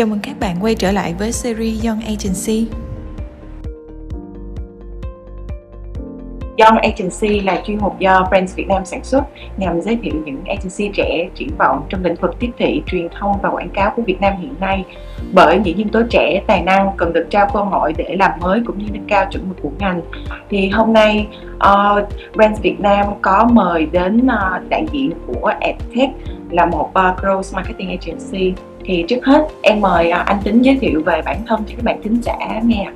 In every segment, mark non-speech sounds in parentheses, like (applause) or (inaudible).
Chào mừng các bạn quay trở lại với series Young Agency. Young Agency là chuyên mục do Brands Việt Nam sản xuất nhằm giới thiệu những agency trẻ triển vọng trong lĩnh vực tiếp thị, truyền thông và quảng cáo của Việt Nam hiện nay. Bởi những nhân tố trẻ tài năng cần được trao cơ hội để làm mới cũng như nâng cao chuẩn mực của ngành. Thì hôm nay ờ, uh, Brands Việt Nam có mời đến uh, đại diện của EdTech là một uh, growth marketing agency. Thì trước hết em mời à, anh Tính giới thiệu về bản thân cho các bạn thính giả nghe.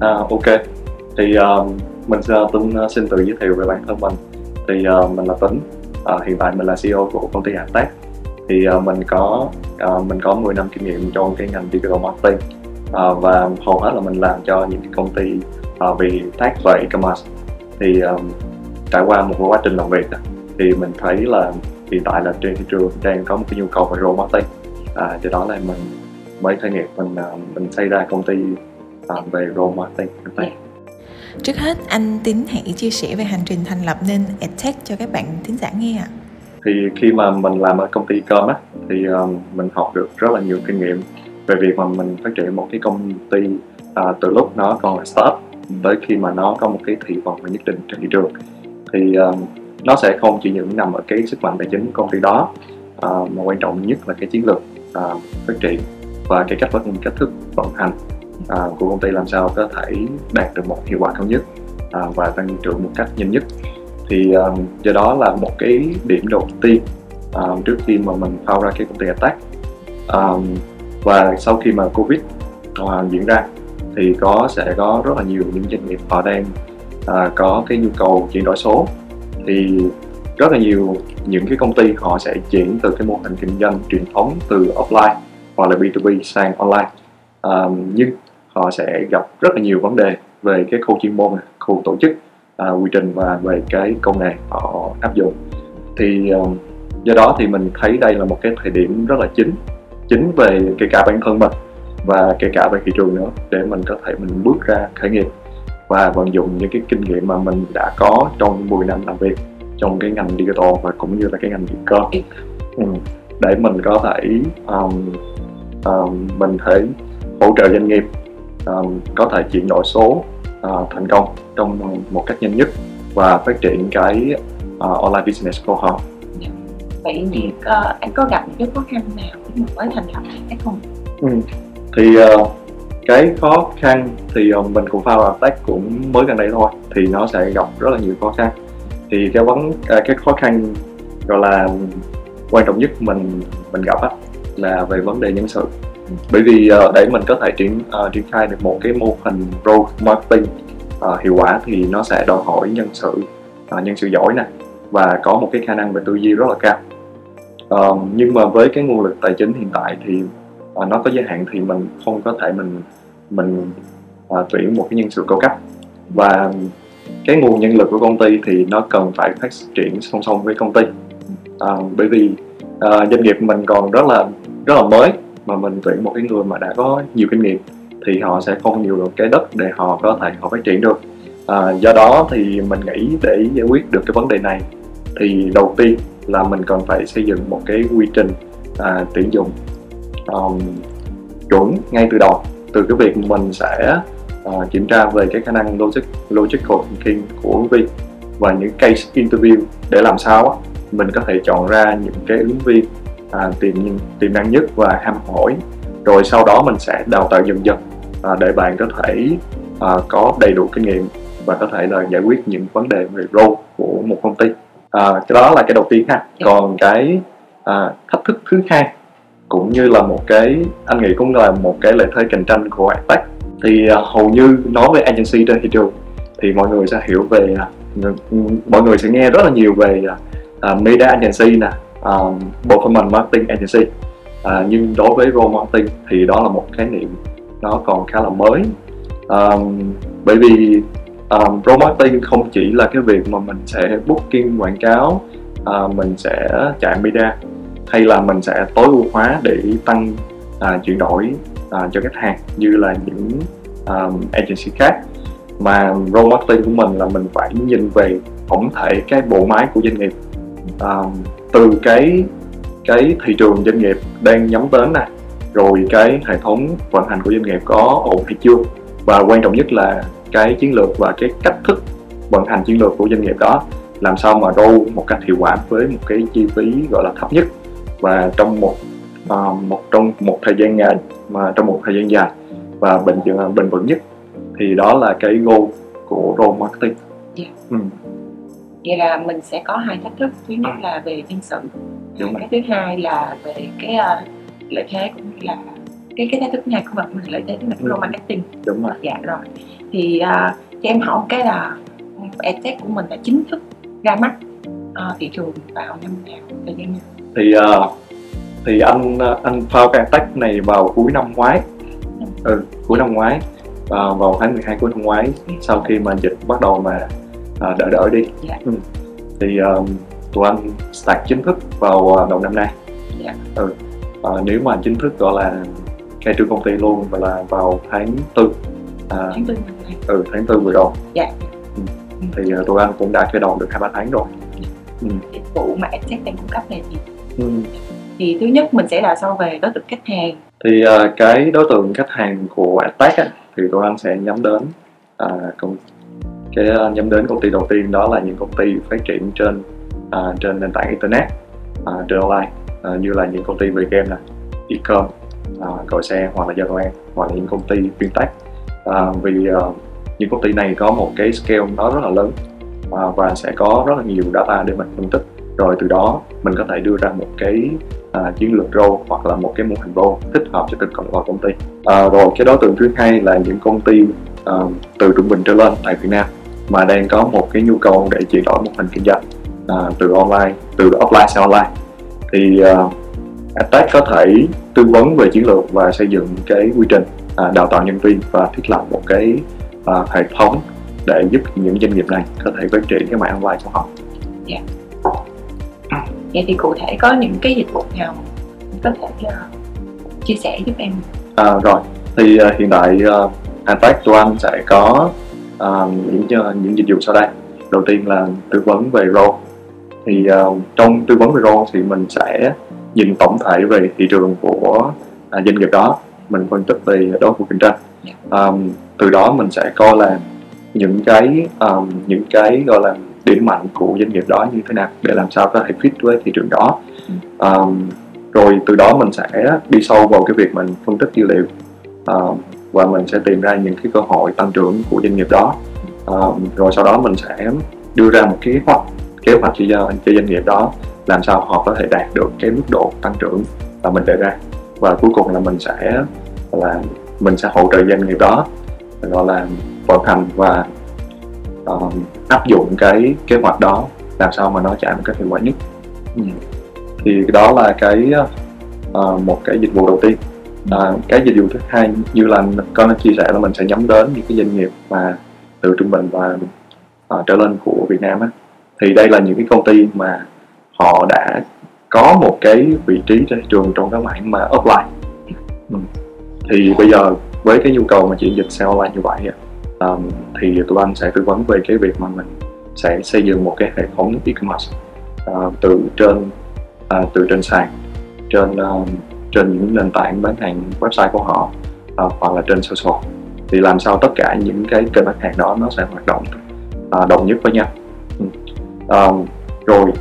À, ok. Thì um, mình sẽ à, Tuấn xin tự giới thiệu về bản thân mình. Thì uh, mình là Tính uh, hiện tại mình là CEO của công ty Tech thì uh, mình có uh, mình có 10 năm kinh nghiệm trong cái ngành digital marketing. Uh, và hầu hết là mình làm cho những cái công ty uh, về tech và e-commerce. Thì um, trải qua một quá trình làm việc thì mình thấy là hiện tại là trên thị trường đang có một cái nhu cầu về role marketing à, do đó là mình mới khởi nghiệp mình uh, mình xây ra công ty uh, về role marketing yeah. Trước hết, anh Tín hãy chia sẻ về hành trình thành lập nên EdTech cho các bạn thính giả nghe ạ. Thì khi mà mình làm ở công ty com á, thì um, mình học được rất là nhiều kinh nghiệm về việc mà mình phát triển một cái công ty uh, từ lúc nó còn là startup tới khi mà nó có một cái thị vọng nhất định trên thị trường thì um, nó sẽ không chỉ những nằm ở cái sức mạnh tài chính của công ty đó uh, mà quan trọng nhất là cái chiến lược à, phát triển và cái cách cách thức vận hành à, của công ty làm sao có thể đạt được một hiệu quả cao nhất à, và tăng trưởng một cách nhanh nhất. Thì à, do đó là một cái điểm đầu tiên à, trước khi mà mình phao ra cái công ty hợp tác à, và sau khi mà covid à, diễn ra thì có sẽ có rất là nhiều những doanh nghiệp họ đang à, có cái nhu cầu chuyển đổi số. Thì rất là nhiều những cái công ty họ sẽ chuyển từ cái mô hình kinh doanh truyền thống từ offline hoặc là B2B sang online. Um, nhưng họ sẽ gặp rất là nhiều vấn đề về cái khâu chuyên môn khâu tổ chức à, quy trình và về cái công nghệ họ áp dụng. Thì um, do đó thì mình thấy đây là một cái thời điểm rất là chính chính về kể cả bản thân mình và kể cả về thị trường nữa để mình có thể mình bước ra khởi nghiệp và vận dụng những cái kinh nghiệm mà mình đã có trong 10 năm làm việc trong cái ngành digital và cũng như là cái ngành Vietcom ừ. để mình có thể um, um, mình thể hỗ trợ doanh nghiệp um, có thể chuyển đổi số uh, thành công trong một cách nhanh nhất và phát triển cái uh, online business của họ. Dạ. Vậy thì uh, anh có gặp những cái khó khăn nào khi mới thành lập hay không? Ừ. Thì uh, cái khó khăn thì uh, mình cũng vào tech cũng mới gần đây thôi thì nó sẽ gặp rất là nhiều khó khăn thì cái vấn à, cái khó khăn gọi là quan trọng nhất mình mình gặp á là về vấn đề nhân sự. Bởi vì uh, để mình có thể triển uh, triển khai được một cái mô hình growth marketing uh, ờ, hiệu quả thì nó sẽ đòi hỏi nhân sự uh, nhân sự giỏi nè và có một cái khả năng về tư duy rất là cao. Uh, nhưng mà với cái nguồn lực tài chính hiện tại thì uh, nó có giới hạn thì mình không có thể mình mình uh, tuyển một cái nhân sự cao cấp. Và cái nguồn nhân lực của công ty thì nó cần phải phát triển song song với công ty. À, bởi vì à, doanh nghiệp mình còn rất là rất là mới mà mình tuyển một cái người mà đã có nhiều kinh nghiệm thì họ sẽ không nhiều được cái đất để họ có thể họ phát triển được. À, do đó thì mình nghĩ để giải quyết được cái vấn đề này thì đầu tiên là mình cần phải xây dựng một cái quy trình à, tuyển dụng um, chuẩn ngay từ đầu. Từ cái việc mình sẽ uh, kiểm tra về cái khả năng logic logical thinking của ứng viên và những case interview để làm sao mình có thể chọn ra những cái ứng viên à, tiềm tiềm năng nhất và ham hỏi. Rồi sau đó mình sẽ đào tạo dần dần à, để bạn có thể à, có đầy đủ kinh nghiệm và có thể là giải quyết những vấn đề về role của một công ty. À, cái đó là cái đầu tiên ha. Còn cái à, thách thức thứ hai cũng như là một cái anh nghĩ cũng là một cái lợi thế cạnh tranh của Adtech thì à, hầu như nói về agency trên thị trường thì mọi người sẽ hiểu về à, mọi người sẽ nghe rất là nhiều về à, uh, media agency nè um, performance marketing agency. Uh, nhưng đối với role marketing thì đó là một khái niệm nó còn khá là mới. Um, bởi vì um, role marketing không chỉ là cái việc mà mình sẽ booking quảng cáo uh, mình sẽ chạy media hay là mình sẽ tối ưu hóa để tăng uh, chuyển đổi uh, cho khách hàng như là những um, agency khác. Mà role marketing của mình là mình phải nhìn về tổng thể cái bộ máy của doanh nghiệp. Um, từ cái cái thị trường doanh nghiệp đang nhắm đến này rồi cái hệ thống vận hành của doanh nghiệp có ổn hay chưa. Và quan trọng nhất là cái chiến lược và cái cách thức vận hành chiến lược của doanh nghiệp đó làm sao mà roll một cách hiệu quả với một cái chi phí gọi là thấp nhất. Và trong một uh, một trong một thời gian dài mà trong một thời gian dài và bền bền vững nhất thì đó là cái goal của role marketing. Yeah. Ừ. Vậy là mình sẽ có hai thách thức. Thứ nhất là về nhân sự Đúng cái thứ hai là về cái uh, lợi thế cũng như là cái cái thách thức này của mình lợi thế của mình role marketing. Đúng rồi. Dạ rồi. Thì uh, cho em hỏi cái là edtech của mình đã chính thức ra mắt uh, thị trường vào năm nào thời gian nào? Thì uh, thì anh anh phao cái tech này vào cuối năm ngoái ừ, ừ cuối năm ngoái uh, vào tháng 12 cuối năm ngoái ừ. sau khi mà dịch bắt đầu mà uh, đỡ đỡ đi yeah. Dạ. ừ. thì um, tụi anh start chính thức vào uh, đầu năm nay yeah. Dạ. ừ. uh, nếu mà chính thức gọi là khai trương công ty luôn và là vào tháng tư uh, tháng tư ừ tháng tư vừa rồi yeah. Dạ. ừ. thì uh, tụi anh cũng đã khởi động được hai ba tháng rồi ừ. dịch vụ mà Adtech đang cung cấp là gì ừ thì thứ nhất mình sẽ là sâu về đối tượng khách hàng. Thì uh, cái đối tượng khách hàng của Attack á, thì tụi anh sẽ nhắm đến uh, công cái uh, nhắm đến công ty đầu tiên đó là những công ty phát triển trên uh, trên nền tảng internet uh, trên online uh, như là những công ty về game nè e-com uh, gọi xe hoặc là giao an hoặc là những công ty fintech. Uh, vì uh, những công ty này có một cái scale nó rất là lớn uh, và sẽ có rất là nhiều data để mình phân tích. Rồi từ đó mình có thể đưa ra một cái uh, chiến lược role hoặc là một cái mô hình role thích hợp cho từng loại công ty uh, rồi cái đối tượng thứ hai là những công ty uh, từ trung bình trở lên tại Việt Nam mà đang có một cái nhu cầu để chuyển đổi mô hình kinh doanh uh, từ online từ offline sang online thì uh, Attack có thể tư vấn về chiến lược và xây dựng cái quy trình uh, đào tạo nhân viên và thiết lập một cái uh, hệ thống để giúp những doanh nghiệp này có thể phát triển cái mạng online của họ. Yeah. Vậy thì cụ thể có những cái dịch vụ nào có thể uh, chia sẻ giúp em? À, rồi. Thì uh, hiện tại uh, Attack của anh sẽ có uh, những những dịch vụ sau đây. Đầu tiên là tư vấn về role. Thì uh, trong tư vấn về role thì mình sẽ nhìn tổng thể về thị trường của uh, doanh nghiệp đó. Mình phân tích về đối thủ cạnh tranh um, từ đó mình sẽ coi là những cái um, những cái gọi là điểm mạnh của doanh nghiệp đó như thế nào để làm sao có thể fit với thị trường đó. Um, rồi từ đó mình sẽ đi sâu vào cái việc mình phân tích dữ liệu um, và mình sẽ tìm ra những cái cơ hội tăng trưởng của doanh nghiệp đó. Um, rồi sau đó mình sẽ đưa ra một kế hoạch kế hoạch cho, cho doanh nghiệp đó làm sao họ có thể đạt được cái mức độ tăng trưởng mà mình đề ra. Và cuối cùng là mình sẽ là mình sẽ hỗ trợ doanh nghiệp đó gọi là vận hành và uh, áp dụng cái kế hoạch đó làm sao mà nó chạy một cách hiệu quả nhất ừ. thì đó là cái uh, một cái dịch vụ đầu tiên uh, cái dịch vụ thứ hai như là con chia sẻ là mình sẽ nhắm đến những cái doanh nghiệp mà từ trung bình và uh, trở lên của Việt Nam á thì đây là những cái công ty mà họ đã có một cái vị trí trên thị trường trong cái mảng mà offline ừ. thì bây giờ với cái nhu cầu mà chuyển dịch sang online như vậy um, thì tụi anh sẽ tư vấn về cái việc mà mình sẽ xây dựng một cái hệ thống e-commerce uh, từ trên uh, từ trên sàn trên uh, trên những nền tảng bán hàng website của họ uh, hoặc là trên social. Thì làm sao tất cả những cái kênh bán hàng đó nó sẽ hoạt động uh, đồng nhất với nhau. Um, rồi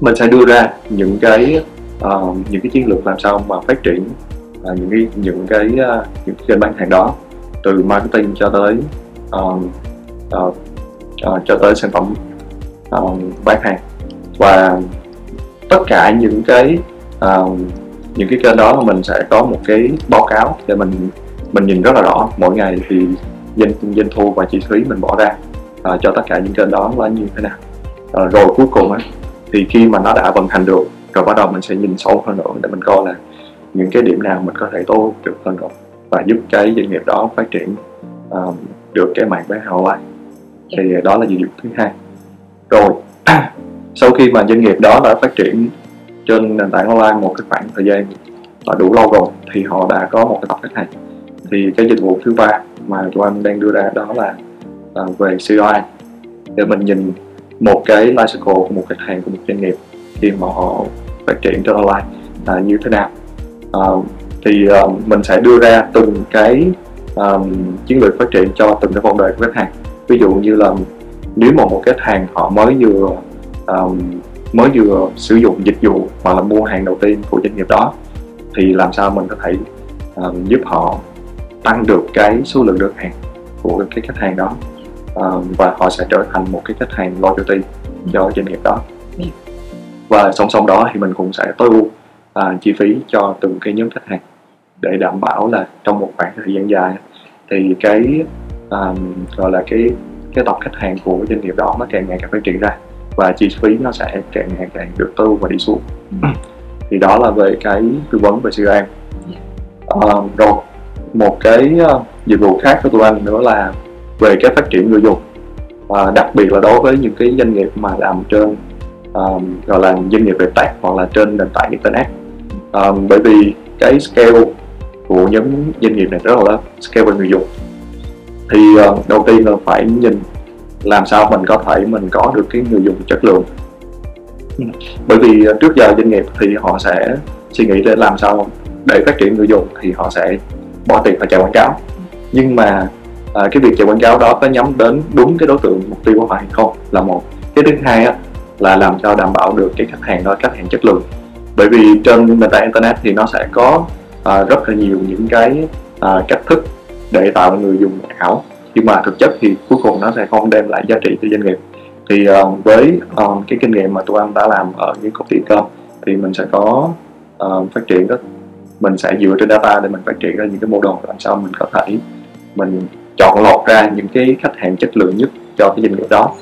mình sẽ đưa ra những cái uh, những cái chiến lược làm sao mà phát triển uh, những cái những cái uh, những cái kênh bán hàng đó từ marketing cho tới uh, uh, uh, cho tới sản phẩm uh, bán hàng. Và tất cả những cái uh, những cái kênh đó mình sẽ có một cái báo cáo để mình mình nhìn rất là rõ. Mỗi ngày thì doanh doanh thu và chi phí mình bỏ ra uh, cho tất cả những kênh đó là như thế nào. Uh, rồi cuối cùng á thì khi mà nó đã vận hành được rồi bắt đầu mình sẽ nhìn sâu hơn nữa để mình coi là những cái điểm nào mình có thể tốt được hơn nữa và giúp cái doanh nghiệp đó phát triển uh, được cái mạng bán hàng online. Thì đó là dịch vụ thứ hai. Rồi (clears throat) sau khi mà doanh nghiệp đó đã phát triển trên nền tảng online một cái khoảng thời gian đủ lâu rồi thì họ đã có một cái tập khách hàng thì cái dịch vụ thứ ba mà tụi anh đang đưa ra đó là uh, về CRI để mình nhìn một cái life cycle của một khách hàng của một doanh nghiệp khi mà họ phát triển trên online là như thế nào. À, thì uh, mình sẽ đưa ra từng cái um, chiến lược phát triển cho từng cái vòng đời của khách hàng. Ví dụ như là nếu mà một khách hàng họ mới vừa um, mới vừa sử dụng dịch vụ hoặc là mua hàng đầu tiên của doanh nghiệp đó thì làm sao mình có thể um, giúp họ tăng được cái số lượng đơn hàng của cái khách hàng đó um, và họ sẽ trở thành một cái khách hàng loyalty cho doanh nghiệp đó. Và song song đó thì mình cũng sẽ tối ưu uh, chi phí cho từng cái nhóm khách hàng để đảm bảo là trong một khoảng thời gian dài. Thì cái um, gọi là cái cái tập khách hàng của doanh nghiệp đó nó càng ngày càng phát triển ra và chi phí nó sẽ càng ngày càng được tối ưu và đi xuống. Ừ. thì đó là về cái tư vấn về CRM yeah. uh, rồi một cái uh, dịch vụ khác của tụi anh nữa là về cái phát triển người dùng. Và đặc biệt là đối với những cái doanh nghiệp mà làm trên um, gọi là doanh nghiệp về tech hoặc là trên nền tảng internet. Um, bởi vì cái scale của nhóm doanh nghiệp này rất là lớn scale về người dùng. Thì uh, đầu tiên là phải nhìn làm sao mình có thể mình có được cái người dùng chất lượng. Bởi vì ờ, trước giờ doanh nghiệp thì họ sẽ suy nghĩ để làm sao để phát triển người dùng thì họ sẽ bỏ tiền vào chạy quảng cáo. Nhưng mà à, cái việc chạy quảng cáo đó có nhắm đến đúng cái đối tượng mục tiêu của họ hay không là một. Cái thứ hai á, là làm sao đảm bảo được cái khách hàng đó khách hàng chất lượng. Bởi vì trên nền tảng internet thì nó sẽ có à, rất là nhiều những cái à, cách thức để tạo người dùng ảo. Nhưng mà thực chất thì cuối cùng nó sẽ không đem lại giá trị cho doanh nghiệp. Thì uh, với uh, cái kinh nghiệm mà tụi anh đã làm ở những công ty cơm thì mình sẽ có uh, phát triển đó mình sẽ dựa trên data để mình phát triển ra những cái mô đồ làm sao mình có thể mình chọn lọc ra những cái khách hàng chất lượng nhất cho cái doanh nghiệp đó.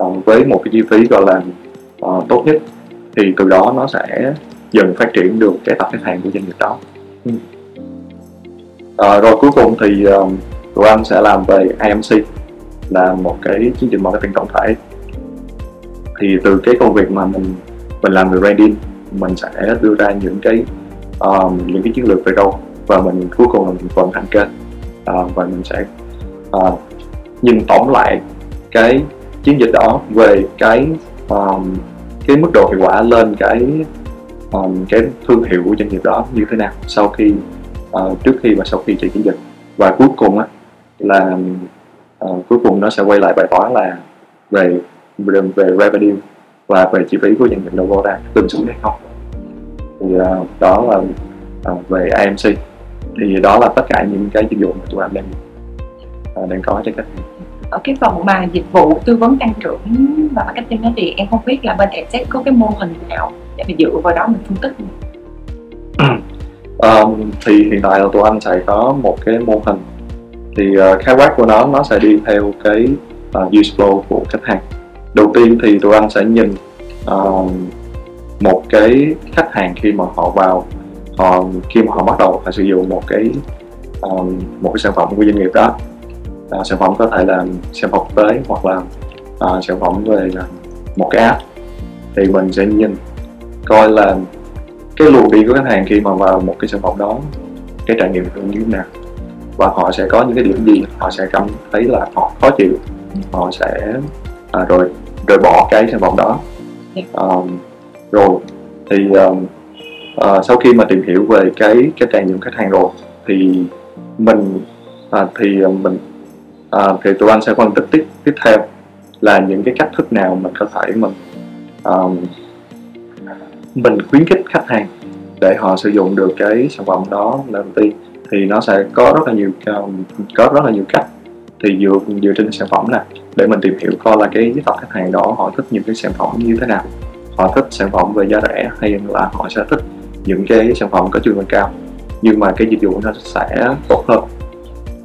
Uh, với một cái chi phí gọi là uh, tốt nhất thì từ đó nó sẽ dần phát triển được cái tập khách hàng của doanh nghiệp đó. À, rồi cuối cùng thì uh, tụi anh sẽ làm về IMC là một cái chương trình marketing tổng thể thì từ cái công việc mà mình mình làm về branding mình sẽ đưa ra những cái um, những cái chiến lược về đâu và mình cuối cùng là mình vận hành kênh. Uh, và mình sẽ uh, nhìn tổng lại cái chiến dịch đó về cái um, cái mức độ hiệu quả lên cái um, cái thương hiệu của doanh nghiệp đó như thế nào sau khi uh, trước khi và sau khi chạy chiến dịch? Và cuối cùng á là uh, cuối cùng nó sẽ quay lại bài toán là về về, về revenue và về chi phí của doanh nghiệp đầu vào ra. Tương xứng hay không? Thì uh, đó là uh, về AMC thì đó là tất cả những cái dịch vụ mà tụi em đang uh, đang có cho khách hàng. Ở cái phần mà dịch vụ tư vấn tăng trưởng và marketing đó thì em không biết là bên Edtech có cái mô hình nào để mình dựa vào đó mình phân tích um, thì hiện tại là tụi anh sẽ có một cái mô hình. Thì uh, khái quát của nó nó sẽ đi theo cái ờ, uh, use flow của khách hàng. Đầu tiên thì tụi anh sẽ nhìn uh, một cái khách hàng khi mà họ vào họ khi mà họ bắt đầu phải sử dụng một cái um, một cái sản phẩm của doanh nghiệp đó. Uh, sản phẩm có thể là sản phẩm quốc tế hoặc là uh, sản phẩm về là một cái app. Thì mình sẽ nhìn coi là cái luồng đi của khách hàng khi mà vào một cái sản phẩm đó cái trải nghiệm như thế nào? Và họ sẽ có những cái điểm gì? Họ sẽ cảm thấy là họ khó chịu. Họ sẽ à, rồi rồi bỏ cái sản phẩm đó. Um, rồi thì um, uh, sau khi mà tìm hiểu về cái cái trải nghiệm khách hàng rồi thì mình à, thì ờ, mình à, thì tụi anh sẽ phân tích tiếp tiếp theo là những cái cách thức nào mình có thể mình um, mình khuyến khích khách hàng để họ sử dụng được cái sản phẩm đó lần đầu tiên thì nó sẽ có rất là nhiều um, có rất là nhiều cách thì dựa dựa trên sản phẩm này để mình tìm hiểu coi là cái tập khách hàng đó họ thích những cái sản phẩm như thế nào họ thích sản phẩm về giá rẻ hay là họ sẽ thích những cái sản phẩm có chất lượng cao nhưng mà cái dịch vụ nó sẽ tốt hơn.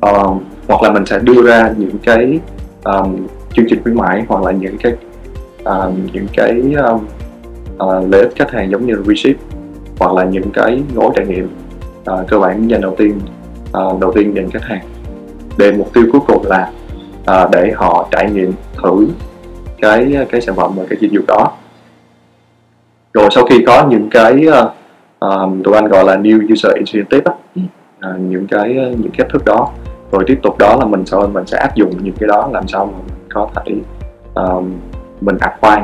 Uh, hoặc là mình sẽ đưa ra những cái um, chương trình khuyến mãi hoặc là những cái um, những cái um, uh, lợi ích khách hàng giống như là receipt hoặc là những cái gói trải nghiệm uh, cơ bản dành đầu tiên uh, đầu tiên dành khách hàng. Để mục tiêu cuối cùng là uh, để họ trải nghiệm thử cái cái sản phẩm và cái dịch vụ đó. Rồi sau khi có những cái uh, um, tụi anh gọi là new user initiative uh, những cái những cách thức đó. Rồi tiếp tục đó là mình sau mình sẽ áp dụng những cái đó làm sao mà mình có thể um, mình acquire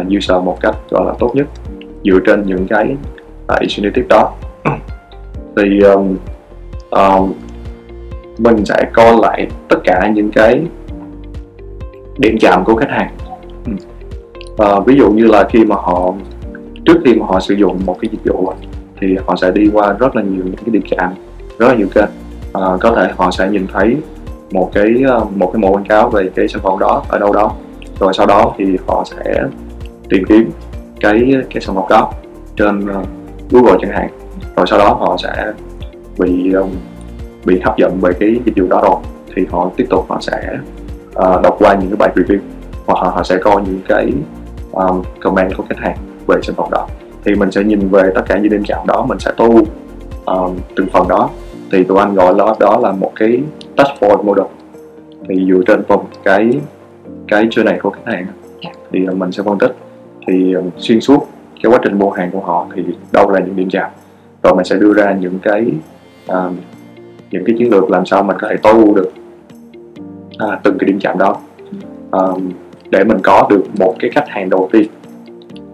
uh, user một cách gọi là tốt nhất dựa trên những cái uh, initiative đó. (coughs) Thì um, um, mình sẽ coi lại tất cả những cái điểm chạm của khách hàng. Uh, ví dụ như là khi mà họ trước khi mà họ sử dụng một cái dịch vụ thì họ sẽ đi qua rất là nhiều những cái điểm chạm rất là nhiều kênh. Uh, có thể họ sẽ nhìn thấy một cái một cái mẫu quảng cáo về cái sản phẩm đó ở đâu đó. Rồi sau đó thì họ sẽ tìm kiếm cái cái sản phẩm đó trên uh, Google chẳng hạn. Rồi sau đó họ sẽ bị um, bị hấp dẫn bởi cái dịch vụ đó rồi. Thì họ tiếp tục họ sẽ uh, đọc qua những cái bài review hoặc là họ sẽ coi những cái um, comment của khách hàng về sản phẩm đó. Thì mình sẽ nhìn về tất cả những điểm chạm đó mình sẽ tu um, từng phần đó. Thì tụi anh gọi đó đó là một cái dashboard model. Thì dựa trên phần cái cái journey của khách hàng. Thì mình sẽ phân tích thì um, xuyên suốt cái quá trình mua hàng của họ thì đâu là những điểm chạm. Rồi mình sẽ đưa ra những cái uh, những cái chiến lược làm sao mình có thể tối ưu được uh, từng cái điểm chạm đó. Uh, để mình có được một cái khách hàng đầu tiên.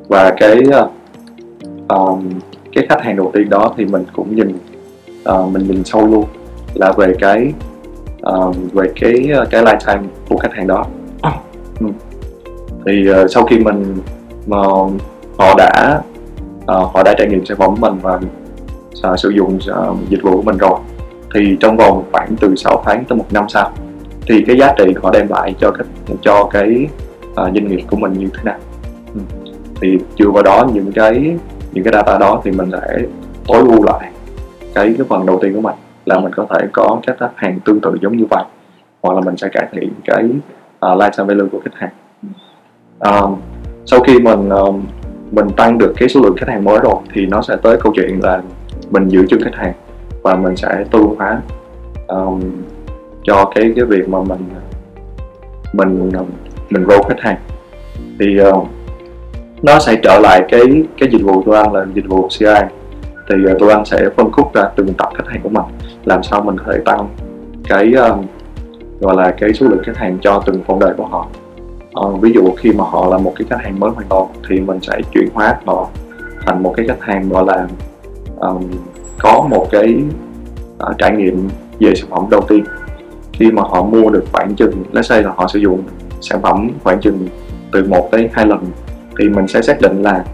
Và cái uh, um, cái khách hàng đầu tiên đó thì mình cũng nhìn uh, mình nhìn sâu luôn là về cái uh, về cái cái lifetime của khách hàng đó. Ừ. thì uh, sau khi mình mà họ đã uh, họ đã trải nghiệm sản phẩm của mình và uh, sử dụng uh, dịch vụ của mình rồi. Thì trong vòng khoảng từ 6 tháng tới một năm sau thì cái giá trị họ đem lại cho cái cho cái uh, doanh nghiệp của mình như thế nào. Ừ. thì dựa vào đó những cái những cái data đó thì mình sẽ tối ưu lại cái cái phần đầu tiên của mình là mình có thể có các khách hàng tương tự giống như vậy hoặc là mình sẽ cải thiện cái uh, lifetime value của khách hàng. Uh, sau khi mình um, mình tăng được cái số lượng khách hàng mới rồi thì nó sẽ tới câu chuyện là mình giữ chân khách hàng và mình sẽ tư hóa um, cho cái cái việc mà mình mình mình roll khách hàng. Thì uh, nó sẽ trở lại cái cái dịch vụ tôi anh là dịch vụ CI thì ờ, uh, tôi anh sẽ phân khúc ra từng tập khách hàng của mình làm sao mình có thể tăng cái uh, gọi là cái số lượng khách hàng cho từng phong đời của họ. Ờ, ví dụ khi mà họ là một cái khách hàng mới hoàn toàn thì mình sẽ chuyển hóa họ thành một cái khách hàng gọi là um, có một cái uh, trải nghiệm về sản phẩm đầu tiên. Khi mà họ mua được khoảng chừng let's say là họ sử dụng sản phẩm khoảng chừng từ 1 tới 2 lần thì mình sẽ xác định là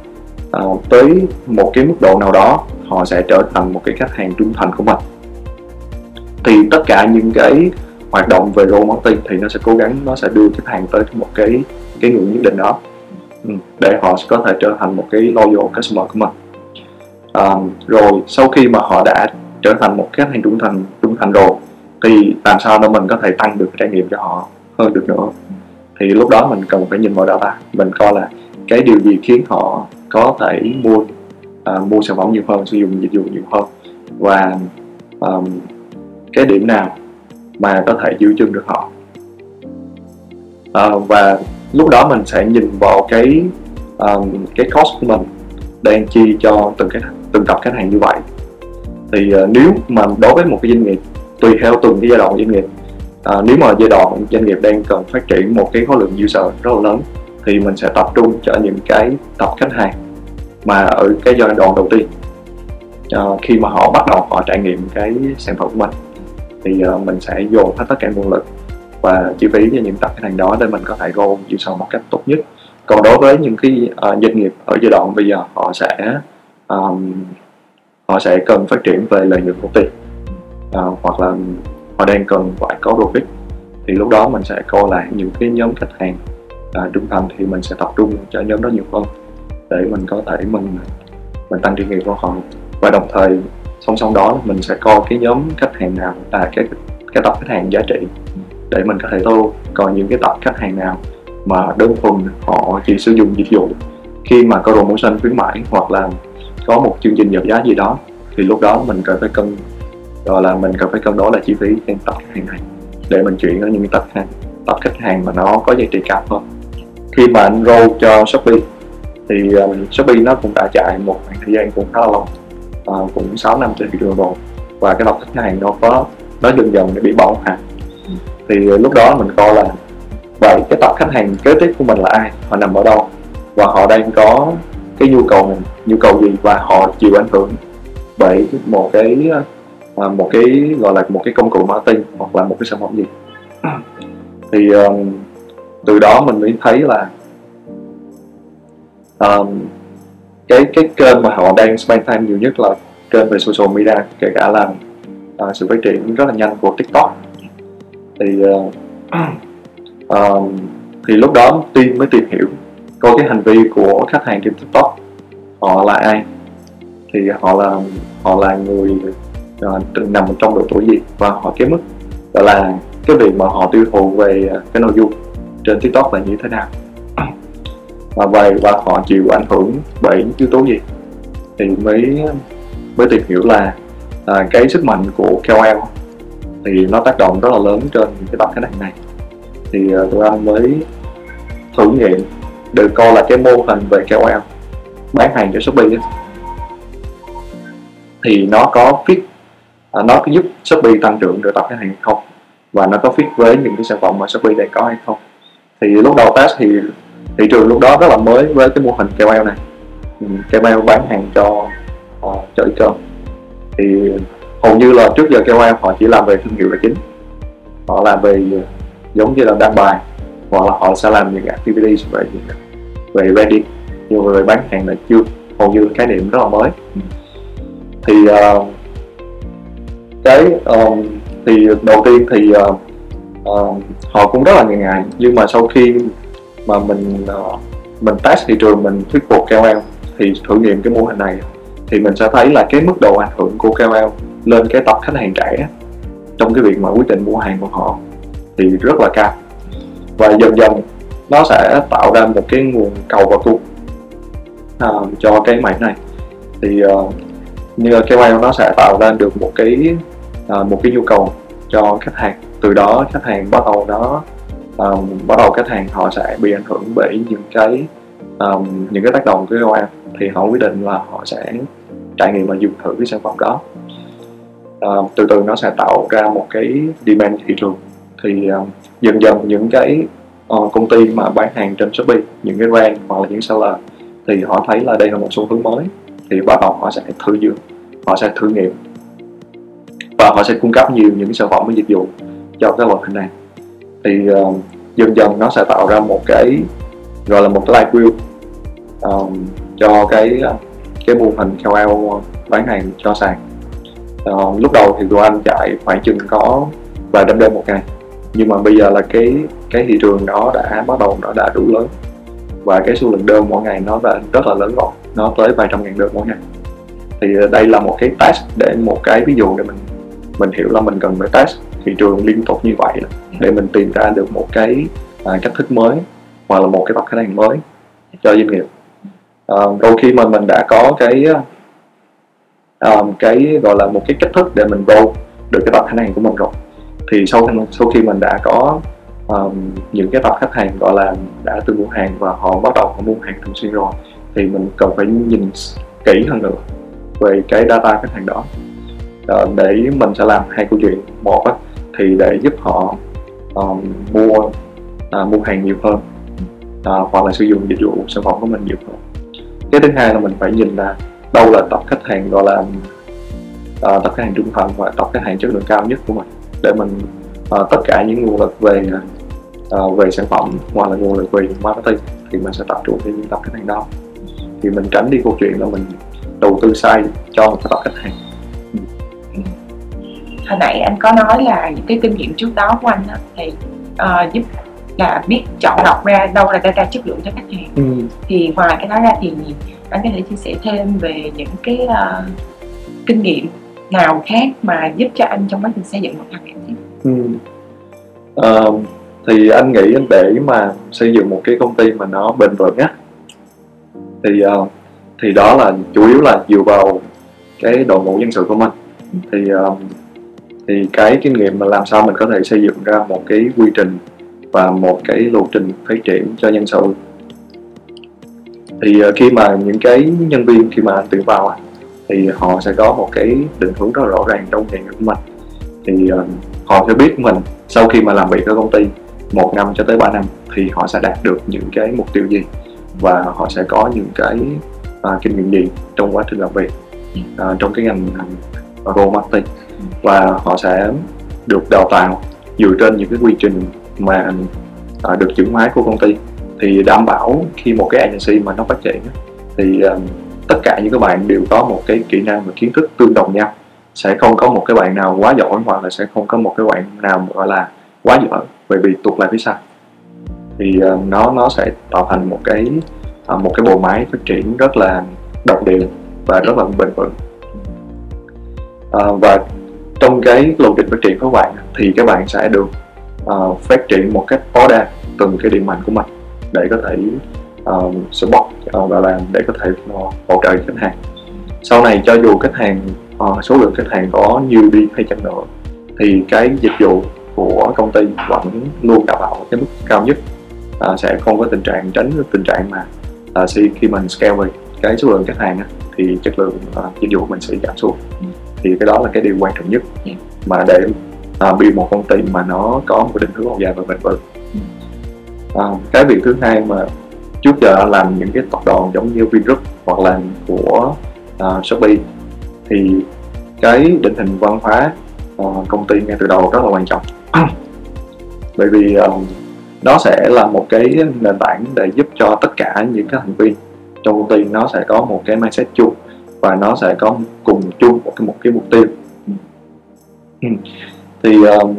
uh, tới một cái mức độ nào đó họ sẽ trở thành một cái khách hàng trung thành của mình. Thì tất cả những cái hoạt động về role marketing thì nó sẽ cố gắng nó sẽ đưa khách hàng tới một cái cái người nhất định đó. Ừ, để họ có thể trở thành một cái loyal customer của mình. Um, rồi sau khi mà họ đã trở thành một khách hàng trung thành trung thành rồi thì làm sao để mình có thể tăng được trải nghiệm cho họ hơn được nữa? Thì lúc đó mình cần phải nhìn vào data. Mình coi là cái điều gì khiến họ có thể mua à, mua sản phẩm nhiều hơn sử dụng dịch vụ nhiều hơn. Và um, cái điểm nào mà có thể giữ chân được họ. À, và lúc đó mình sẽ nhìn vào cái um, cái cost của mình đang chi cho từng cái từng tập khách hàng như vậy. Thì uh, nếu mà đối với một cái doanh nghiệp tùy theo từng cái giai đoạn doanh nghiệp uh, nếu mà giai đoạn doanh nghiệp đang cần phát triển một cái khối lượng user rất là lớn thì mình sẽ tập trung cho những cái tập khách hàng mà ở cái giai đoạn đầu tiên uh, khi mà họ bắt đầu họ trải nghiệm cái sản phẩm của mình thì uh, mình sẽ dồn hết tất cả nguồn lực và chi phí cho những tập khách hàng đó để mình có thể go user một cách tốt nhất. Còn đối với những cái uh, doanh nghiệp ở giai đoạn bây giờ họ sẽ um, họ sẽ cần phát triển về lợi nhuận công ty uh, hoặc là họ đang cần phải có profit. Thì lúc đó mình sẽ coi lại những cái nhóm khách hàng uh, trung thành thì mình sẽ tập trung cho nhóm đó nhiều hơn để mình có thể mình mình tăng trải nghiệm của họ. Và đồng thời song song đó mình sẽ coi cái nhóm khách hàng nào là cái cái tập khách hàng giá trị để mình có thể thu còn những cái tập khách hàng nào mà đơn thuần họ chỉ sử dụng dịch vụ khi mà có promotion khuyến mãi hoặc là có một chương trình giảm giá gì đó thì lúc đó mình cần phải cân gọi là mình cần phải cân đối lại chi phí trên tập khách hàng này để mình chuyển đến những tập hàng tập khách hàng mà nó có giá trị cao hơn. Khi mà anh roll cho shopee thì um, shopee nó cũng đã chạy một khoảng thời gian cũng khá là lâu uh, cũng 6 năm trên thị trường rồi và cái đọc khách hàng nó có nó dần dần để bị bỏ hả? thì lúc đó mình coi là vậy cái tập khách hàng kế tiếp của mình là ai? Họ nằm ở đâu? Và họ đang có cái nhu cầu nhu cầu gì? Và họ chịu ảnh hưởng bởi một cái à, một cái gọi là một cái công cụ marketing hoặc là một cái sản phẩm gì? (clears throat) Thì um, từ đó mình mới thấy là um, cái cái kênh mà họ đang spend time nhiều nhất là kênh về social media kể cả là uh, sự phát triển rất là nhanh của tiktok. Thì uh, (clears throat) uh, thì lúc đó team mới tìm hiểu coi cái hành vi của khách hàng trên tiktok họ là ai. Thì họ là họ là người uh, nằm trong độ tuổi gì và họ cái mức đó là cái việc mà họ tiêu thụ về cái nội dung trên tiktok là như thế nào. (clears throat) Và về và họ chịu ảnh hưởng bởi những yếu tố gì? Thì mới mới tìm hiểu là à, cái sức mạnh của KOL thì nó tác động rất là lớn trên cái tập khách hàng này. Thì à, tụi anh mới thử nghiệm được coi là cái mô hình về KOL bán hàng cho Shopee ấy. thì nó có fit à, nó có giúp Shopee tăng trưởng được tập khách hàng hay không? Và nó có fit với những cái sản phẩm mà Shopee đang có hay không? Thì lúc đầu test thì thị trường lúc đó rất là mới với cái mô hình KOL này. Ừ, KOL bán hàng cho uh, cho. Thì hầu như là trước giờ KOL họ chỉ làm về thương hiệu là chính. Họ làm về ờ, giống như là đăng bài hoặc là họ sẽ làm những activities về về branding nhưng mà về bán hàng là chưa hầu như khái niệm rất là mới. Thì uh, cái um, thì đầu tiên thì uh, uh, họ cũng rất là ngại ngại nhưng mà sau khi mà mình uh, mình test thị trường mình thuyết phục KOL thì thử nghiệm cái mô hình này thì mình sẽ thấy là cái mức độ ảnh hưởng của KOL lên cái tập khách hàng trẻ trong cái việc mà quyết định mua hàng của họ thì rất là cao. Và dần dần nó sẽ tạo ra một cái nguồn cầu và cung uh, à, cho cái mảng này. Thì uh, như KOL nó sẽ tạo ra được một cái uh, một cái nhu cầu cho khách hàng. Từ đó khách hàng bắt đầu đó um, ờ, bắt đầu khách hàng họ sẽ bị ảnh hưởng bởi những cái um, những cái tác động của KOL thì họ quyết định là họ sẽ trải nghiệm và dùng thử cái sản phẩm đó. À, từ từ nó sẽ tạo ra một cái demand thị trường. Thì à, dần dần những cái uh, công ty mà bán hàng trên Shopee những cái brand hoặc là những seller thì họ thấy là đây là một xu hướng mới thì bắt đầu họ sẽ thử dùng họ sẽ thử nghiệm và họ sẽ cung cấp nhiều những sản phẩm và dịch vụ cho cái loại hình này. Thì uh, dần dần nó sẽ tạo ra một cái gọi là một cái live view um, cho cái cái mô hình KOL bán hàng cho sàn. Uh, lúc đầu thì tụi anh chạy khoảng chừng có vài trăm đơn một ngày. Nhưng mà bây giờ là cái cái thị trường đó đã bắt đầu nó đã đủ lớn. Và cái số lượng đơn mỗi ngày nó đã rất là lớn rồi nó tới vài trăm ngàn đơn mỗi ngày. Thì đây là một cái test để một cái ví dụ để mình mình hiểu là mình cần phải test thị trường liên tục như vậy để mình tìm ra được một cái à, cách thức mới hoặc là một cái tập khách hàng mới cho doanh nghiệp à, đôi khi mà mình đã có cái um, cái gọi là một cái cách thức để mình vô được cái tập khách hàng của mình rồi. Thì sau sau khi mình đã có um, những cái tập khách hàng gọi là đã từng mua hàng và họ bắt đầu họ mua hàng thường xuyên rồi thì mình cần phải nhìn kỹ hơn nữa về cái data khách hàng đó. Uh, để mình sẽ làm hai câu chuyện. Một á, thì để giúp họ um, mua uh, mua hàng nhiều hơn uh, hoặc là sử dụng dịch vụ sản phẩm của mình nhiều hơn cái thứ hai là mình phải nhìn là đâu là tập khách hàng gọi là ờ, uh, tập khách hàng trung thành và tập khách hàng chất lượng cao nhất của mình. Để mình uh, tất cả những nguồn lực về uh, về sản phẩm hoặc là nguồn lực về marketing thì mình sẽ tập trung vào những tập khách hàng đó. Thì mình tránh đi câu chuyện là mình đầu tư sai cho một cái tập khách hàng. Hồi nãy anh có nói là những cái kinh nghiệm trước đó của anh đó, thì uh, giúp là biết chọn lọc ra đâu là data chất lượng cho khách hàng ừ. thì ngoài cái đó ra thì anh có thể chia sẻ thêm về những cái uh, kinh nghiệm nào khác mà giúp cho anh trong quá trình xây dựng một target tiếp ừ. uh, thì anh nghĩ để mà xây dựng một cái công ty mà nó bền vững á thì uh, thì đó là chủ yếu là dựa vào cái đội ngũ nhân sự của mình ừ. thì uh, thì cái kinh nghiệm mà làm sao mình có thể xây dựng ra một cái quy trình và một cái lộ trình phát triển cho nhân sự. Thì uh, khi mà những cái nhân viên khi mà anh tuyển vào thì họ sẽ có một cái định hướng rất là rõ ràng trong nghề nghiệp của mình. Thì uh, họ sẽ biết mình sau khi mà làm việc ở công ty một năm cho tới 3 năm thì họ sẽ đạt được những cái mục tiêu gì và họ sẽ có những cái uh, kinh nghiệm gì trong quá trình làm việc uh, trong cái ngành role marketing và họ sẽ được đào tạo dựa trên những cái quy trình mà uh, được chuẩn hóa của công ty. Thì đảm bảo khi một cái agency mà nó phát triển thì uh, tất cả những các bạn đều có một cái kỹ năng và kiến thức tương đồng nhau. Sẽ không có một cái bạn nào quá giỏi hoặc là sẽ không có một cái bạn nào gọi là quá giỏi bởi vì tụt lại phía sau. Thì uh, nó nó sẽ tạo thành một cái uh, một cái bộ máy phát triển rất là độc đều và rất là bền vững. Uh, và trong cái lộ trình phát triển của bạn thì các bạn sẽ được uh, phát triển một cách tối đa từng cái điểm mạnh của mình để có thể uh, support uh, và làm để có thể uh, hỗ trợ khách hàng sau này cho dù khách hàng uh, số lượng khách hàng có nhiều đi hay chăng nữa thì cái dịch vụ của công ty vẫn luôn đảm bảo cái mức cao nhất uh, sẽ không có tình trạng tránh tình trạng mà uh, khi mình scale về cái số lượng khách hàng thì chất lượng uh, dịch vụ của mình sẽ giảm xuống ừ. thì cái đó là cái điều quan trọng nhất mà để À, uh, build một công ty mà nó có một định hướng lâu dài và bền vững. Uh, cái việc thứ hai mà trước giờ làm những cái tập đoàn giống như Vingroup hoặc là của uh, Shopee thì cái định hình văn hóa uh, công ty ngay từ đầu rất là quan trọng. (clears throat) Bởi vì um, nó sẽ là một cái nền tảng để giúp cho tất cả những cái thành viên trong công ty nó sẽ có một cái mindset chung và nó sẽ có cùng chung một cái một cái mục tiêu. Ừ. Ừ thì um,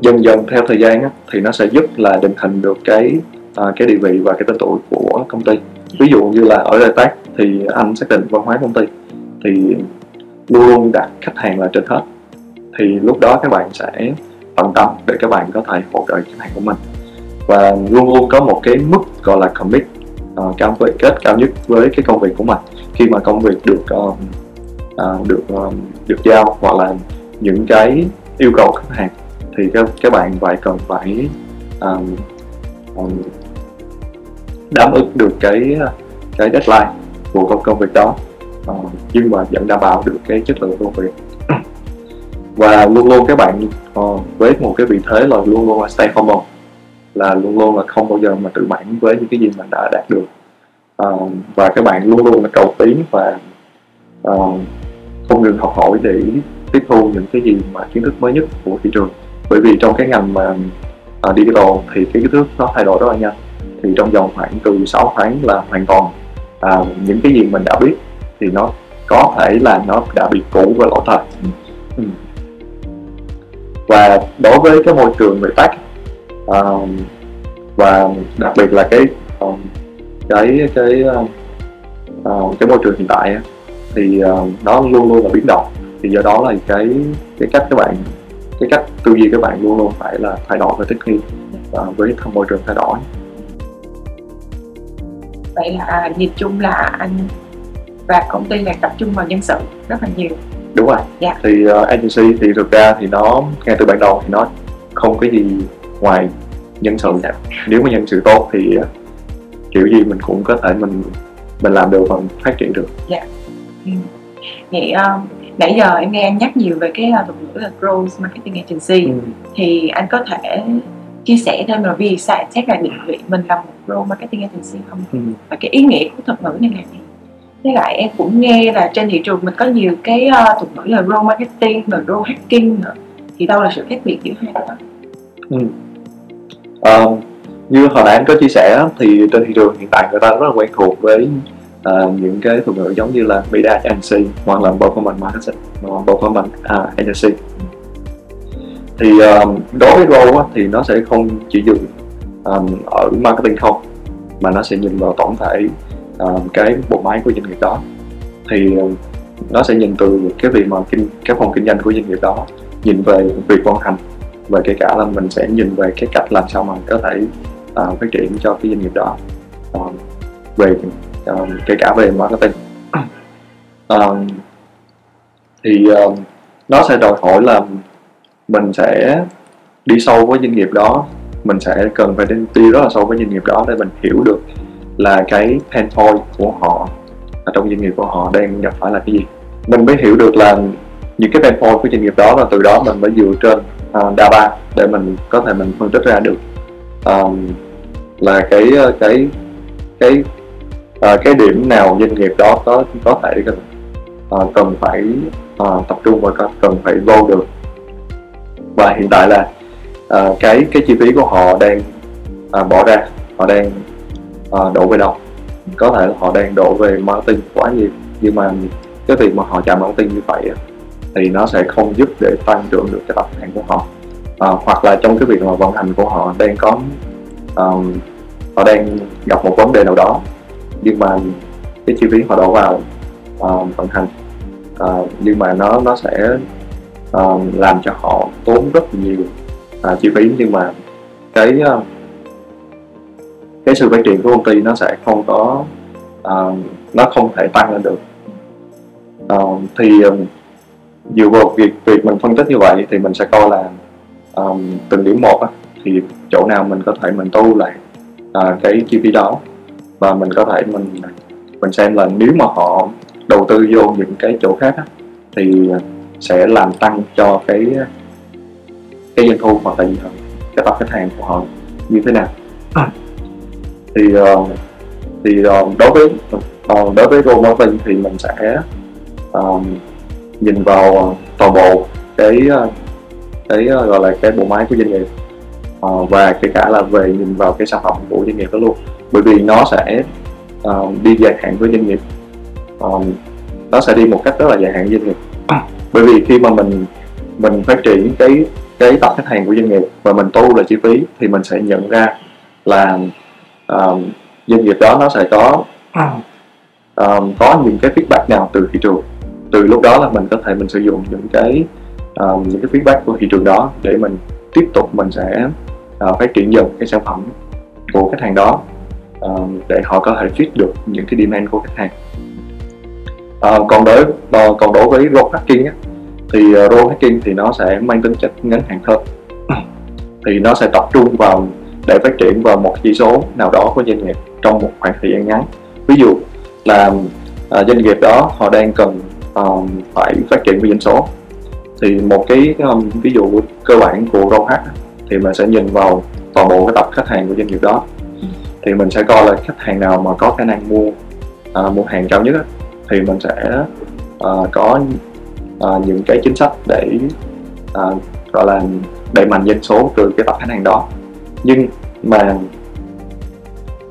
dần dần theo thời gian á, thì nó sẽ giúp là định hình được cái uh, cái địa vị và cái tên tuổi của công ty. Ví dụ như là ở Đại Tác thì anh xác định văn hóa công ty thì luôn luôn đặt khách hàng là trên hết. Thì lúc đó các bạn sẽ tận tâm để các bạn có thể hỗ trợ khách hàng của mình. Và luôn luôn có một cái mức gọi là commit à, uh, cam kết cao nhất với cái công việc của mình. Khi mà công việc được uh, uh, được uh, được giao hoặc là những cái yêu cầu khách hàng thì các các bạn phải cần phải um, um, đáp ứng được cái cái deadline của công công việc đó. Uh, nhưng mà vẫn đảm bảo được cái chất lượng công việc. (coughs) Và luôn luôn các bạn uh, với một cái vị thế là luôn luôn là stay humble là luôn luôn là không bao giờ mà tự mãn với những cái gì mình đã đạt được. Uh, và các bạn luôn luôn là cầu tiến và uh, không ngừng học hỏi để tiếp thu những cái gì mà kiến thức mới nhất của thị trường. Bởi vì trong cái ngành mà uh, digital thì cái kiến thức nó thay đổi rất là nhanh. Thì trong vòng khoảng từ 6 tháng là hoàn toàn uh, những cái gì mình đã biết thì nó có thể là nó đã bị cũ và lỗi thời. Ừ. và đối với cái môi trường người tech uh, và đặc biệt là cái uh, cái cái uh, cái môi trường hiện tại thì uh, nó luôn luôn là biến động thì do đó là cái cái cách các bạn cái cách tư duy các bạn luôn luôn phải là thay đổi và thích nghi uh, với môi trường thay đổi vậy là à, nhìn chung là anh và công ty là tập trung vào nhân sự rất là nhiều đúng rồi yeah. thì uh, agency thì thực ra thì nó ngay từ ban đầu thì nó không có gì ngoài nhân sự yeah. nếu mà nhân sự tốt thì uh, kiểu gì mình cũng có thể mình mình làm được và phát triển được dạ yeah. ừ. vậy um, nãy giờ em nghe anh nhắc nhiều về cái uh, thuật ngữ là growth marketing agency ừ. thì anh có thể chia sẻ thêm là vì sao chắc là định vị mình là một growth marketing agency không ừ. và cái ý nghĩa của thuật ngữ này là gì với lại em cũng nghe là trên thị trường mình có nhiều cái uh, thuật ngữ là growth marketing và growth hacking nữa thì đâu là sự khác biệt giữa hai đó ừ. um, như hồi nãy anh có chia sẻ thì trên thị trường hiện tại người ta rất là quen thuộc với uh, những cái thuật ngữ giống như là media agency hoặc là performance marketing hoặc performance uh, agency thì um, đối với role thì nó sẽ không chỉ dừng um, ở marketing không mà nó sẽ nhìn vào tổng thể um, cái bộ máy của doanh nghiệp đó. Thì um, nó sẽ nhìn từ cái việc mà kinh cái phòng kinh doanh của doanh nghiệp đó nhìn về việc vận hành và kể cả là mình sẽ nhìn về cái cách làm sao mà có thể uh, phát triển cho cái doanh nghiệp đó. Um, về um, kể cả về marketing. Um, thì um, nó sẽ đòi hỏi là mình sẽ đi sâu với doanh nghiệp đó. Mình sẽ cần phải đi rất là sâu với doanh nghiệp đó để mình hiểu được là cái pain point của họ ở trong doanh nghiệp của họ đang gặp phải là cái gì. Mình mới hiểu được là những cái pain point của doanh nghiệp đó và từ đó mình mới dựa trên uh, data để mình có thể mình phân tích ra được um, là cái cái cái à, cái điểm nào doanh nghiệp đó có có thể uh, cần phải à, tập trung và cần phải vô được. Và hiện tại là à, cái cái chi phí của họ đang à, bỏ ra họ đang à, đổ về đâu có thể là họ đang đổ về marketing quá nhiều nhưng mà cái việc mà họ chạm marketing như vậy thì nó sẽ không giúp để tăng trưởng được cái tập hàng của họ. À, hoặc là trong cái việc mà vận hành của họ đang có um, họ đang gặp một vấn đề nào đó nhưng mà cái chi phí họ đổ vào uh, vận hành uh, nhưng mà nó nó sẽ uh, làm cho họ tốn rất nhiều uh, chi phí. Nhưng mà cái uh, cái sự phát triển của công ty nó sẽ không có uh, nó không thể tăng lên được. Uh, thì um, dựa vào việc việc mình phân tích như vậy thì mình sẽ coi là um, từng điểm một á, thì chỗ nào mình có thể mình tu lại uh, cái chi phí đó và mình có thể mình mình xem là nếu mà họ đầu tư vô những cái chỗ khác á, thì sẽ làm tăng cho cái cái doanh thu hoặc là cái tập khách hàng của họ như thế nào. Thì uh, thì uh, đối với uh, đối với role marketing thì mình sẽ uh, nhìn vào toàn bộ cái cái gọi là cái bộ máy của doanh nghiệp. Uh, và kể cả là về nhìn vào cái sản phẩm của doanh nghiệp đó luôn bởi vì nó sẽ uh, đi dài hạn với doanh nghiệp. Um, nó sẽ đi một cách rất là dài hạn với doanh nghiệp. Bởi vì khi mà mình mình phát triển cái cái tập khách hàng của doanh nghiệp và mình tu là chi phí thì mình sẽ nhận ra là uh, doanh nghiệp đó nó sẽ có um, có những cái feedback nào từ thị trường. Từ lúc đó là mình có thể mình sử dụng những cái um, những cái feedback của thị trường đó để mình tiếp tục mình sẽ uh, phát triển dần cái sản phẩm của khách hàng đó uh, để họ có thể fit được những cái demand của khách hàng. Uh, còn đối uh, còn đối với role hacking á, thì ờ, uh, role hacking thì nó sẽ mang tính chất ngắn hạn hơn thì nó sẽ tập trung vào để phát triển vào một chỉ số nào đó của doanh nghiệp trong một khoảng thời gian ngắn. Ví dụ là uh, doanh nghiệp đó họ đang cần um, phải phát triển về doanh số. Thì một cái um, ví dụ cơ bản của ROH thì mình sẽ nhìn vào toàn bộ cái tập khách hàng của doanh nghiệp đó thì mình sẽ coi là khách hàng nào mà có khả năng mua à, mua hàng cao nhất thì mình sẽ à, có à, những cái chính sách để à, gọi là đẩy mạnh doanh số từ cái tập khách hàng đó. Nhưng mà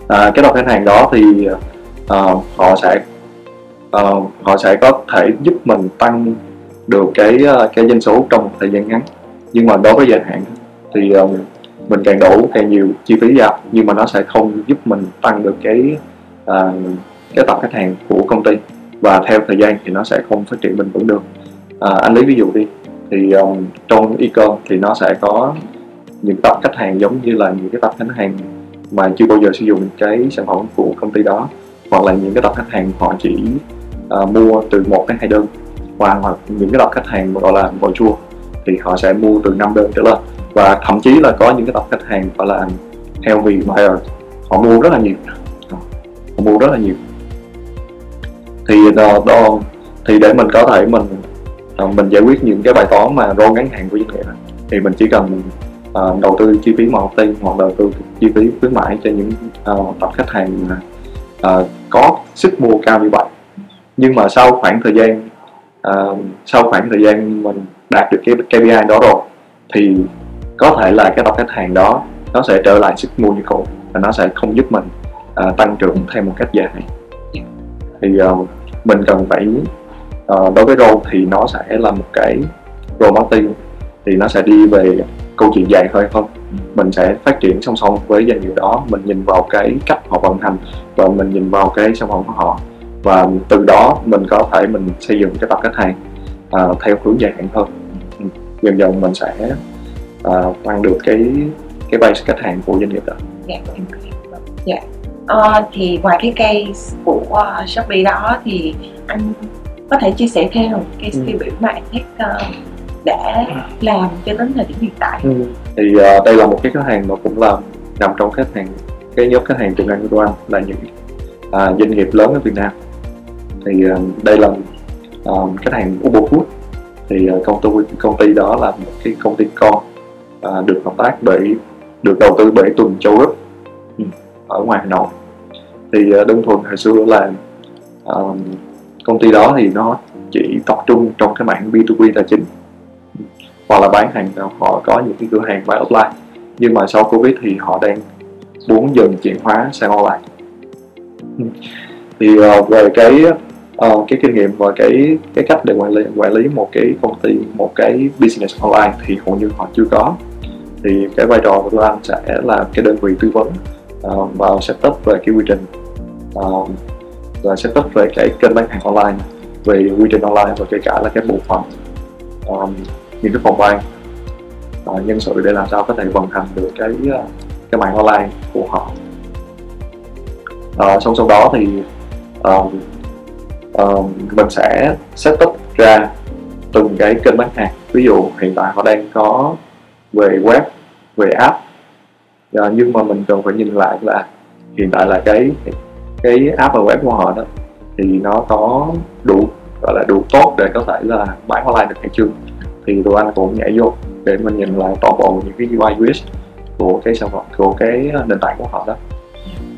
à, cái tập khách hàng đó thì à, họ sẽ à, họ sẽ có thể giúp mình tăng được cái à, cái doanh số trong một thời gian ngắn. Nhưng mà đối với dài hạn thì uh, mình càng đổ càng nhiều chi phí vào nhưng mà nó sẽ không giúp mình tăng được cái uh, cái tập khách hàng của công ty. Và theo thời gian thì nó sẽ không phát triển bền vững được. À, anh lấy ví dụ đi thì um, trong e-com thì nó sẽ có những tập khách hàng giống như là những cái tập khách hàng mà chưa bao giờ sử dụng cái sản phẩm của công ty đó hoặc là những cái tập khách hàng họ chỉ uh, mua từ một đến hai đơn. Hoặc hoặc những cái tập khách hàng gọi là vội chua thì họ sẽ mua từ 5 đơn trở lên và thậm chí là có những cái tập khách hàng gọi là LV buyer. Họ mua rất là nhiều. Ờ, họ mua rất là nhiều. Thì đo, đo thì để mình có thể mình ờ, mình giải quyết những cái bài toán mà rô ngắn hạn của doanh nghiệp thì mình chỉ cần uh, đầu tư chi phí marketing hoặc đầu tư chi phí khuyến mãi cho những uh, tập khách hàng uh, có sức mua cao như vậy. Nhưng mà sau khoảng thời gian uh, sau khoảng thời gian mình đạt được cái KPI đó rồi thì có thể là cái tập khách hàng đó nó sẽ trở lại sức mua như cũ và nó sẽ không giúp mình uh, tăng trưởng theo một cách dài thì uh, mình cần phải uh, đối với role thì nó sẽ là một cái role marketing thì nó sẽ đi về câu chuyện dài hơi hơn. Mình sẽ phát triển song song với doanh nghiệp đó mình nhìn vào cái cách họ vận hành và mình nhìn vào cái sản phẩm của họ. Và từ đó mình có thể mình xây dựng cái tập khách hàng uh, theo hướng dài hạn hơn. Ừ, dần dần mình sẽ uh, tăng được cái cái base khách hàng của doanh nghiệp đó. Dạ, dạ. Uh, thì ngoài cái case của uh, Shopee đó thì anh có thể chia sẻ thêm một case ừ. tiêu biểu mà anh thấy uh, đã làm cho đến thời điểm hiện tại ừ. thì uh, đây là một cái khách hàng mà cũng là nằm trong khách hàng cái nhóm khách hàng tiềm năng của anh là những uh, doanh nghiệp lớn ở Việt Nam thì uh, đây là uh, khách hàng Uber Food thì uh, công ty công ty đó là một cái công ty con uh, được hợp tác bởi được đầu tư bởi Tuần Châu Group ừ, ở ngoài Hà Nội. Thì uh, đơn thuần hồi xưa là uh, công ty đó thì nó chỉ tập trung trong cái mảng B2B tài chính hoặc là bán hàng họ có những cái cửa hàng bán offline. Nhưng mà sau Covid thì họ đang muốn dần chuyển hóa sang online. Thì uh, về cái uh, cái kinh nghiệm và cái cái cách để quản lý quản lý một cái công ty một cái business online thì hầu như họ chưa có thì cái vai trò của anh sẽ là cái đơn vị tư vấn à, uh, và setup về cái quy trình uh, và setup về cái kênh bán hàng online về quy trình online và kể cả là cái bộ phận um, những cái phòng ban. Uh, nhân sự để làm sao có thể vận hành được cái cái mạng online của họ. Uh, song song đó thì um, um, mình sẽ setup ra từng cái kênh bán hàng. Ví dụ hiện tại họ đang có về web về app. Uh, nhưng mà mình cần phải nhìn lại là hiện tại là cái cái app và web của họ đó thì nó có đủ gọi là đủ tốt để có thể là bán online được hay chưa. Thì tụi anh cũng nhảy vô để mình nhìn lại toàn bộ những cái UI UX của cái sản phẩm của cái nền tảng của họ đó.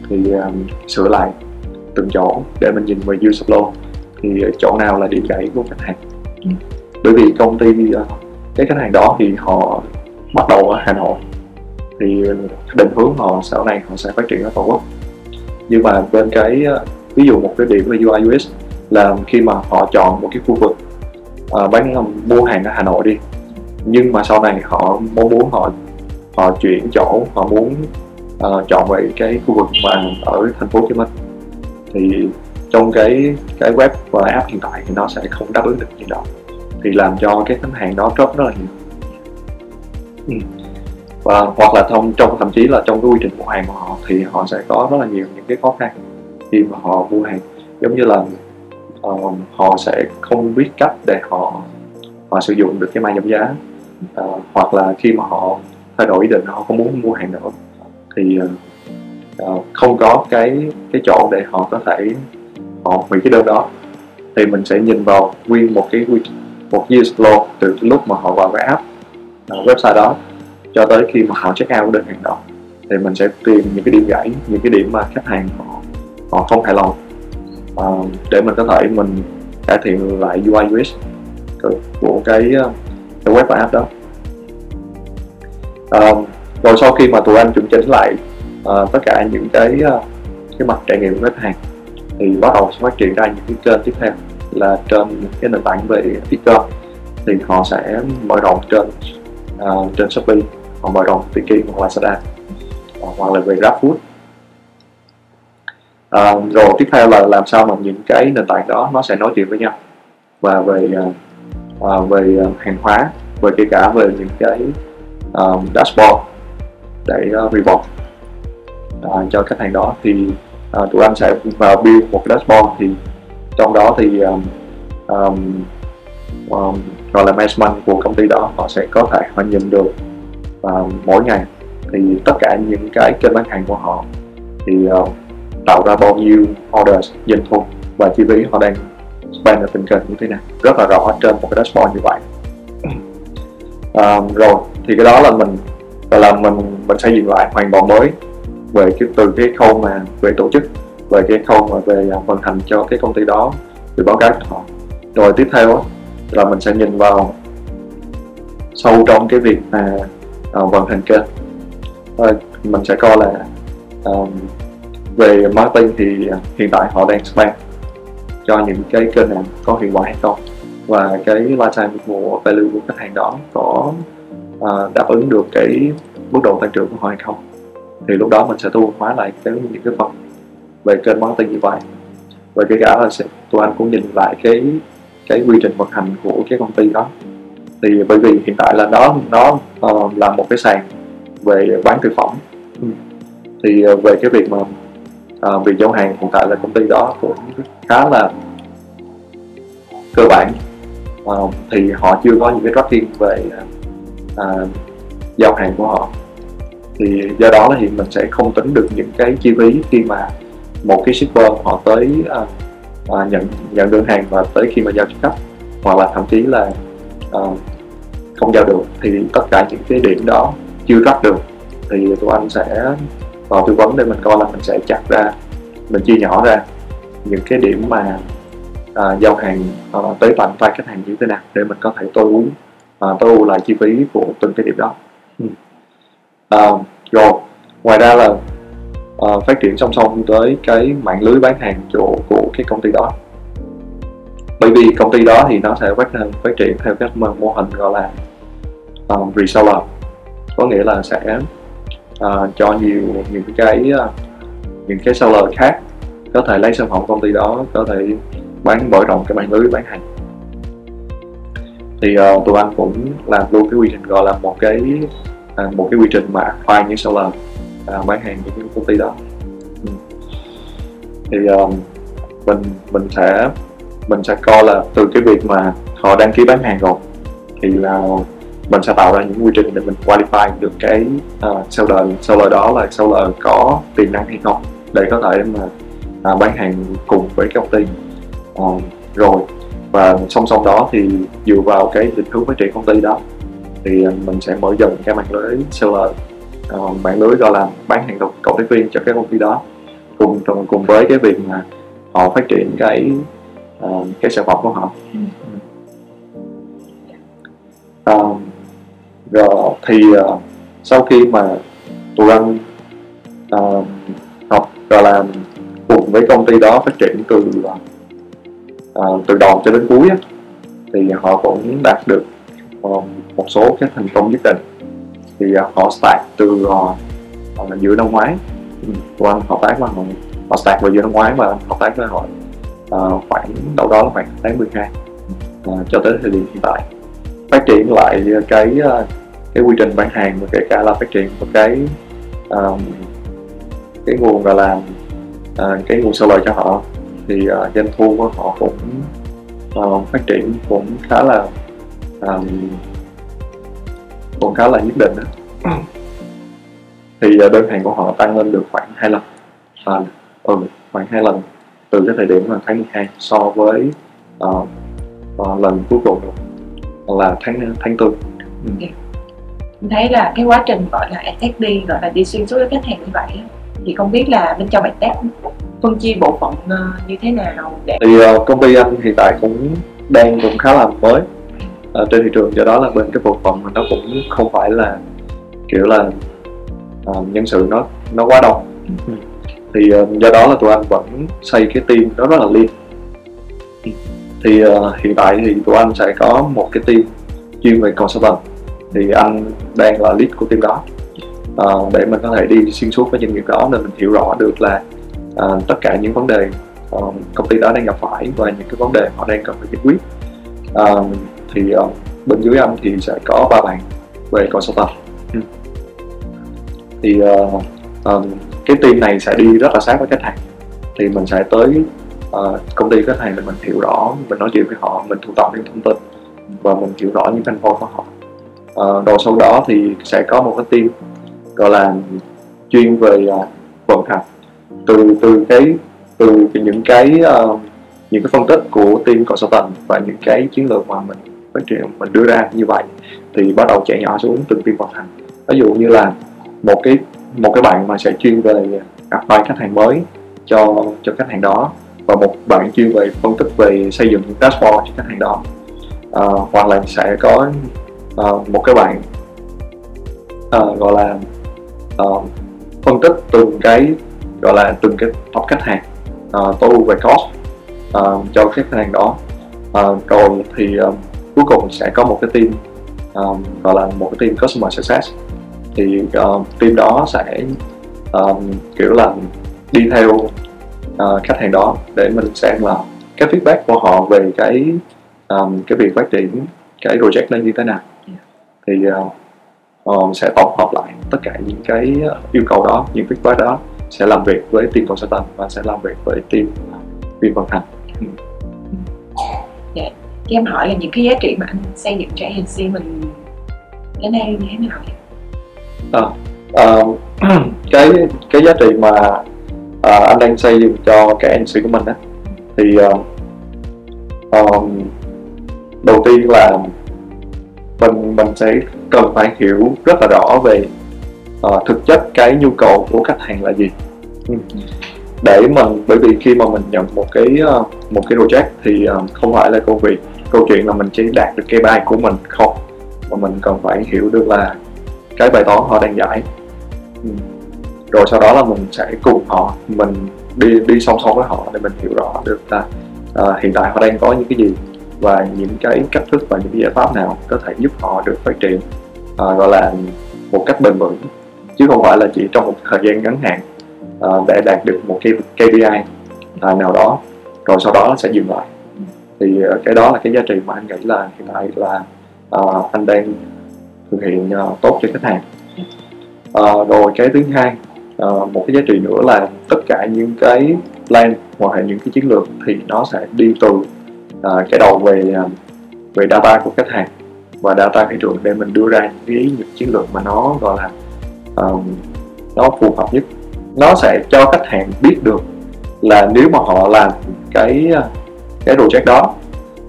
Thì um, sửa lại từng chỗ để mình nhìn về user flow. Thì chỗ nào là điểm gãy của khách hàng? Ừ. bởi vì công ty uh, cái khách hàng đó thì họ bắt đầu ở Hà Nội thì định hướng họ sau này họ sẽ phát triển ở toàn quốc. Nhưng mà bên cái ví dụ một cái điểm về UI UX là khi mà họ chọn một cái khu vực uh, bán mua hàng ở Hà Nội đi. Nhưng mà sau này họ mong muốn họ họ chuyển chỗ họ muốn uh, chọn về cái khu vực mà ở thành phố Hồ Chí Minh. Thì trong cái cái web và app hiện tại thì nó sẽ không đáp ứng được như đó. Thì làm cho cái khách hàng đó drop rất là nhiều ừ. và hoặc là thông trong thậm chí là trong cái quy trình mua hàng của họ thì họ sẽ có rất là nhiều những cái khó khăn khi mà họ mua hàng. Giống như là uh, họ sẽ không biết cách để họ họ sử dụng được cái mã giảm giá. Uh, hoặc là khi mà họ thay đổi ý định họ không muốn mua hàng nữa thì uh, không có cái cái chỗ để họ có thể họ hủy cái đơn đó. Thì mình sẽ nhìn vào nguyên một cái một user flow từ lúc mà họ vào cái app. Ờ, website đó. Cho tới khi mà họ check out cái đơn hàng đó thì mình sẽ tìm những cái điểm gãy những cái điểm mà khách hàng họ họ không hài lòng. Uh, để mình có thể mình cải thiện lại UI UX của cái ờ, cái web và app đó. Uh, rồi sau khi mà tụi anh chuẩn chỉnh lại uh, tất cả những cái uh, cái mặt trải nghiệm của khách hàng thì bắt đầu sẽ phát triển ra những cái kênh tiếp theo là trên cái nền tảng về e-com thì họ sẽ mở rộng trên uh, trên shopee hoặc mở rộng tiki hoặc lazada. Uh, hoặc là về grabfood. Uh, rồi tiếp theo là làm sao mà những cái nền tảng đó nó sẽ nói chuyện với nhau. Và về uh, uh, về hàng hóa về kể cả về những cái um, dashboard để uh, report uh, cho khách hàng đó. Thì uh, tụi anh sẽ vào build một cái dashboard thì trong đó thì um, um, um, gọi là management của công ty đó họ sẽ có thể họ nhìn được uh, mỗi ngày. Thì tất cả những cái kênh bán hàng của họ thì uh, tạo ra bao nhiêu orders doanh thu và chi phí họ đang spend ở từng kênh như thế nào. Rất là rõ trên một cái dashboard như vậy. Um, (coughs) rồi thì cái đó là mình là mình mình xây dựng lại hoàn toàn mới về cái từ cái khâu mà về tổ chức về cái khâu mà về à, vận hành cho cái công ty đó từ báo cáo cho họ. Rồi tiếp theo là mình sẽ nhìn vào sâu trong cái việc mà à, uh, vận hành kênh. Uh, mình sẽ coi là um, về marketing thì hiện tại họ đang spend cho những cái kênh nào có hiệu quả hay không. Và cái lifetime của value của khách hàng đó có uh, đáp ứng được cái mức độ tăng trưởng của họ hay không. Thì lúc đó mình sẽ thu hóa lại cái những cái phần về kênh marketing như vậy. Và cái cả là sẽ, tụi anh cũng nhìn lại cái cái quy trình vận hành của cái công ty đó. Thì bởi vì hiện tại là đó nó uh, là một cái sàn về bán thực phẩm. Ừ. thì uh, về cái việc mà uh, việc giao hàng hiện tại là công ty đó cũng khá là cơ bản. Uh, thì họ chưa có những cái tracking về uh, giao hàng của họ. Thì do đó thì mình sẽ không tính được những cái chi phí khi mà một cái shipper họ tới uh, uh, nhận nhận đơn hàng và tới khi mà giao cho khách hoặc là thậm chí là uh, không giao được thì tất cả những cái điểm đó chưa track được thì tụi anh sẽ vào tư vấn để mình coi là mình sẽ chặt ra mình chia nhỏ ra những cái điểm mà uh, giao hàng uh, tới tận tay khách hàng như thế nào để mình có thể tối ưu uh, tối ưu lại chi phí của từng cái điểm đó ừ. uh, rồi ngoài ra là uh, phát triển song song tới cái mạng lưới bán hàng chỗ của cái công ty đó. Bởi vì công ty đó thì nó sẽ phát phát triển theo cái mô hình gọi là um, reseller. Có nghĩa là sẽ uh, cho nhiều những cái uh, những cái seller khác có thể lấy sản phẩm công ty đó có thể bán mở rộng cái mạng lưới bán hàng. Thì uh, tụi anh cũng làm luôn cái quy trình gọi là một cái uh, một cái quy trình mà file những seller uh, bán hàng những công ty đó. Ừ. thì um, mình mình sẽ mình sẽ coi là từ cái việc mà họ đăng ký bán hàng rồi thì là mình sẽ tạo ra những quy trình để mình qualify được cái uh, seller seller đó là seller có tiềm năng hay không để có thể mà uh, bán hàng cùng với cái công ty. Uh, rồi và song song đó thì dựa vào cái định hướng phát triển công ty đó thì mình sẽ mở dần cái mạng lưới seller uh, mạng lưới gọi là bán hàng cộng tác viên cho cái công ty đó. Cùng cùng với cái việc mà họ phát triển cái uh, cái sản phẩm của họ. Uh, rồi thì uh, sau khi mà tụi anh uh, học và làm cùng với công ty đó phát triển từ uh, từ đầu cho đến cuối á, thì họ cũng đạt được uh, một số cái thành công nhất định thì uh, họ start từ uh, giữa năm ngoái. Tụi anh hợp tác với họ. Họ start vào giữa năm ngoái và hợp tác với họ uh, khoảng đâu đó là khoảng tháng 12 uh, cho tới thời điểm hiện tại. Phát triển lại cái uh, cái quy trình bán hàng và kể cả là phát triển một cái um, cái nguồn gọi là uh, cái nguồn lời cho họ. Thì uh, doanh thu của họ cũng uh, phát triển cũng khá là um, cũng khá là nhất định đó. thì uh, đơn hàng của họ tăng lên được khoảng hai lần à, ừ, khoảng hai lần từ cái thời điểm là tháng 12 so với uh, uh, lần cuối cùng là tháng tháng tư. Ừ. Okay thấy là cái quá trình gọi là đi gọi là đi xuyên suốt với khách hàng như vậy thì không biết là bên trong attack phân chia bộ phận uh, như thế nào để thì uh, công ty anh hiện tại cũng đang cũng khá là mới uh, trên thị trường. Do đó là bên cái bộ phận nó cũng không phải là kiểu là uh, nhân sự nó nó quá đông. Ừ. thì uh, do đó là tụi anh vẫn xây cái team nó rất là lean. Thì uh, hiện tại thì tụi anh sẽ có một cái team chuyên về consultant. Thì anh đang là lead của team đó. Uh, để mình có thể đi xuyên suốt với doanh nghiệp đó nên mình hiểu rõ được là uh, tất cả những vấn đề uh, công ty đó đang gặp phải và những cái vấn đề họ đang cần phải giải quyết. Uh, thì uh, bên dưới anh thì sẽ có ba bạn về consultant. Ừ. thì uh, um, cái team này sẽ đi rất là sát với khách hàng. Thì mình sẽ tới uh, công ty khách hàng để mình hiểu rõ mình nói chuyện với họ mình thu thập những thông tin và mình hiểu rõ những thành phố của họ. Uh, rồi sau đó thì sẽ có một cái team gọi là chuyên về uh, vận hành. Từ từ cái từ những cái uh, những cái phân tích của team consultant và những cái chiến lược mà mình phát triển mình đưa ra như vậy thì bắt đầu chạy nhỏ xuống từng team vận hành ví dụ như là một cái một cái bạn mà sẽ chuyên về gặp vài khách hàng mới cho cho khách hàng đó và một bạn chuyên về phân tích về xây dựng dashboard cho khách hàng đó. À, hoặc là sẽ có à, một cái bạn à, gọi là à, phân tích từng cái gọi là từng cái top khách hàng à, tối ưu về cost à, cho khách hàng đó. À, rồi thì à, cuối cùng sẽ có một cái team um, gọi là một cái team customer success. Thì uh, team đó sẽ um, kiểu là đi theo uh, khách hàng đó để mình xem là cái feedback của họ về cái um, cái việc phát triển cái project lên như thế nào. Thì uh, um, sẽ tổng hợp lại tất cả những cái yêu cầu đó những feedback đó sẽ làm việc với team consultant và sẽ làm việc với team viên vận hành. Yeah em hỏi là những cái giá trị mà anh xây dựng cho agency mình đến nay như thế nào à, uh, (clears throat) cái cái giá trị mà uh, anh đang xây dựng cho cái agency của mình á thì uh, um, đầu tiên là mình mình sẽ cần phải hiểu rất là rõ về uh, thực chất cái nhu cầu của khách hàng là gì. Ừ. Để mình bởi vì khi mà mình nhận một cái uh, một cái project thì uh, không phải là công việc câu chuyện là mình chỉ đạt được cái bài của mình không? Mà mình cần phải hiểu được là cái bài toán họ đang giải. Ừ. Rồi sau đó là mình sẽ cùng họ mình đi đi song song với họ để mình hiểu rõ được là uh, hiện tại họ đang có những cái gì và những cái cách thức và những cái giải pháp nào có thể giúp họ được phát triển uh, gọi là một cách bền vững. Chứ không phải là chỉ trong một thời gian ngắn hạn uh, để đạt được một cái KPI uh, nào đó. Rồi sau đó sẽ dừng lại thì ờ, cái đó là cái giá trị mà anh nghĩ là hiện tại là uh, anh đang thực hiện uh, tốt cho khách hàng. Uh, rồi cái thứ hai uh, một cái giá trị nữa là tất cả những cái plan hoặc là những cái chiến lược thì nó sẽ đi từ uh, cái đầu về uh, về data của khách hàng và data thị trường để mình đưa ra những cái những chiến lược mà nó gọi là um, nó phù hợp nhất. Nó sẽ cho khách hàng biết được là nếu mà họ làm cái cái project đó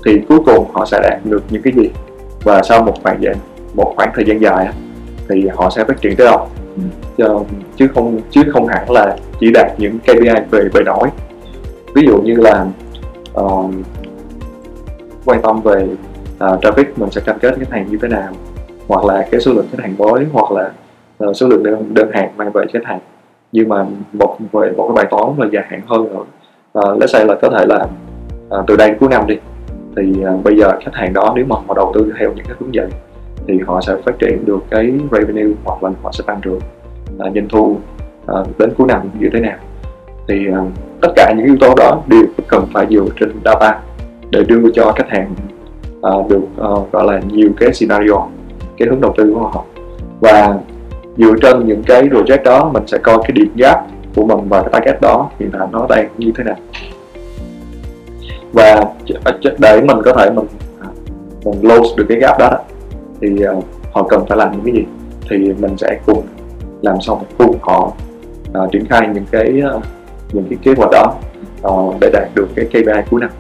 thì cuối cùng họ sẽ đạt được những cái gì? Và sau một khoảng thời một khoảng thời gian dài thì họ sẽ phát triển tới đâu? Ừ. chứ không chứ không hẳn là chỉ đạt những KPI về về nổi. Ví dụ như là uh, quan tâm về uh, traffic mình sẽ cam kết khách hàng như thế nào? Hoặc là cái số lượng khách hàng mới hoặc là uh, số lượng đơn, đơn hàng mang về khách hàng. Nhưng mà một về một cái bài toán là dài hạn hơn nữa uh, let's say là có thể là à, từ đây đến cuối năm đi. Thì à, bây giờ khách hàng đó nếu mà họ đầu tư theo những cái hướng dẫn thì họ sẽ phát triển được cái revenue hoặc là họ sẽ tăng trưởng. À, doanh thu à, đến cuối năm như thế nào. Thì à, tất cả những yếu tố đó đều cần phải dựa trên data để đưa cho khách hàng à, được à, gọi là nhiều cái scenario cái hướng đầu tư của họ. Và dựa trên những cái project đó mình sẽ coi cái điểm gap của mình và cái target đó hiện tại nó đang như thế nào và để mình có thể mình à, mình close được cái gap đó thì uh, họ cần phải làm những cái gì? Thì mình sẽ cùng làm xong cùng họ uh, triển khai những cái uh, những cái kế hoạch đó uh, để đạt được cái KPI cuối năm.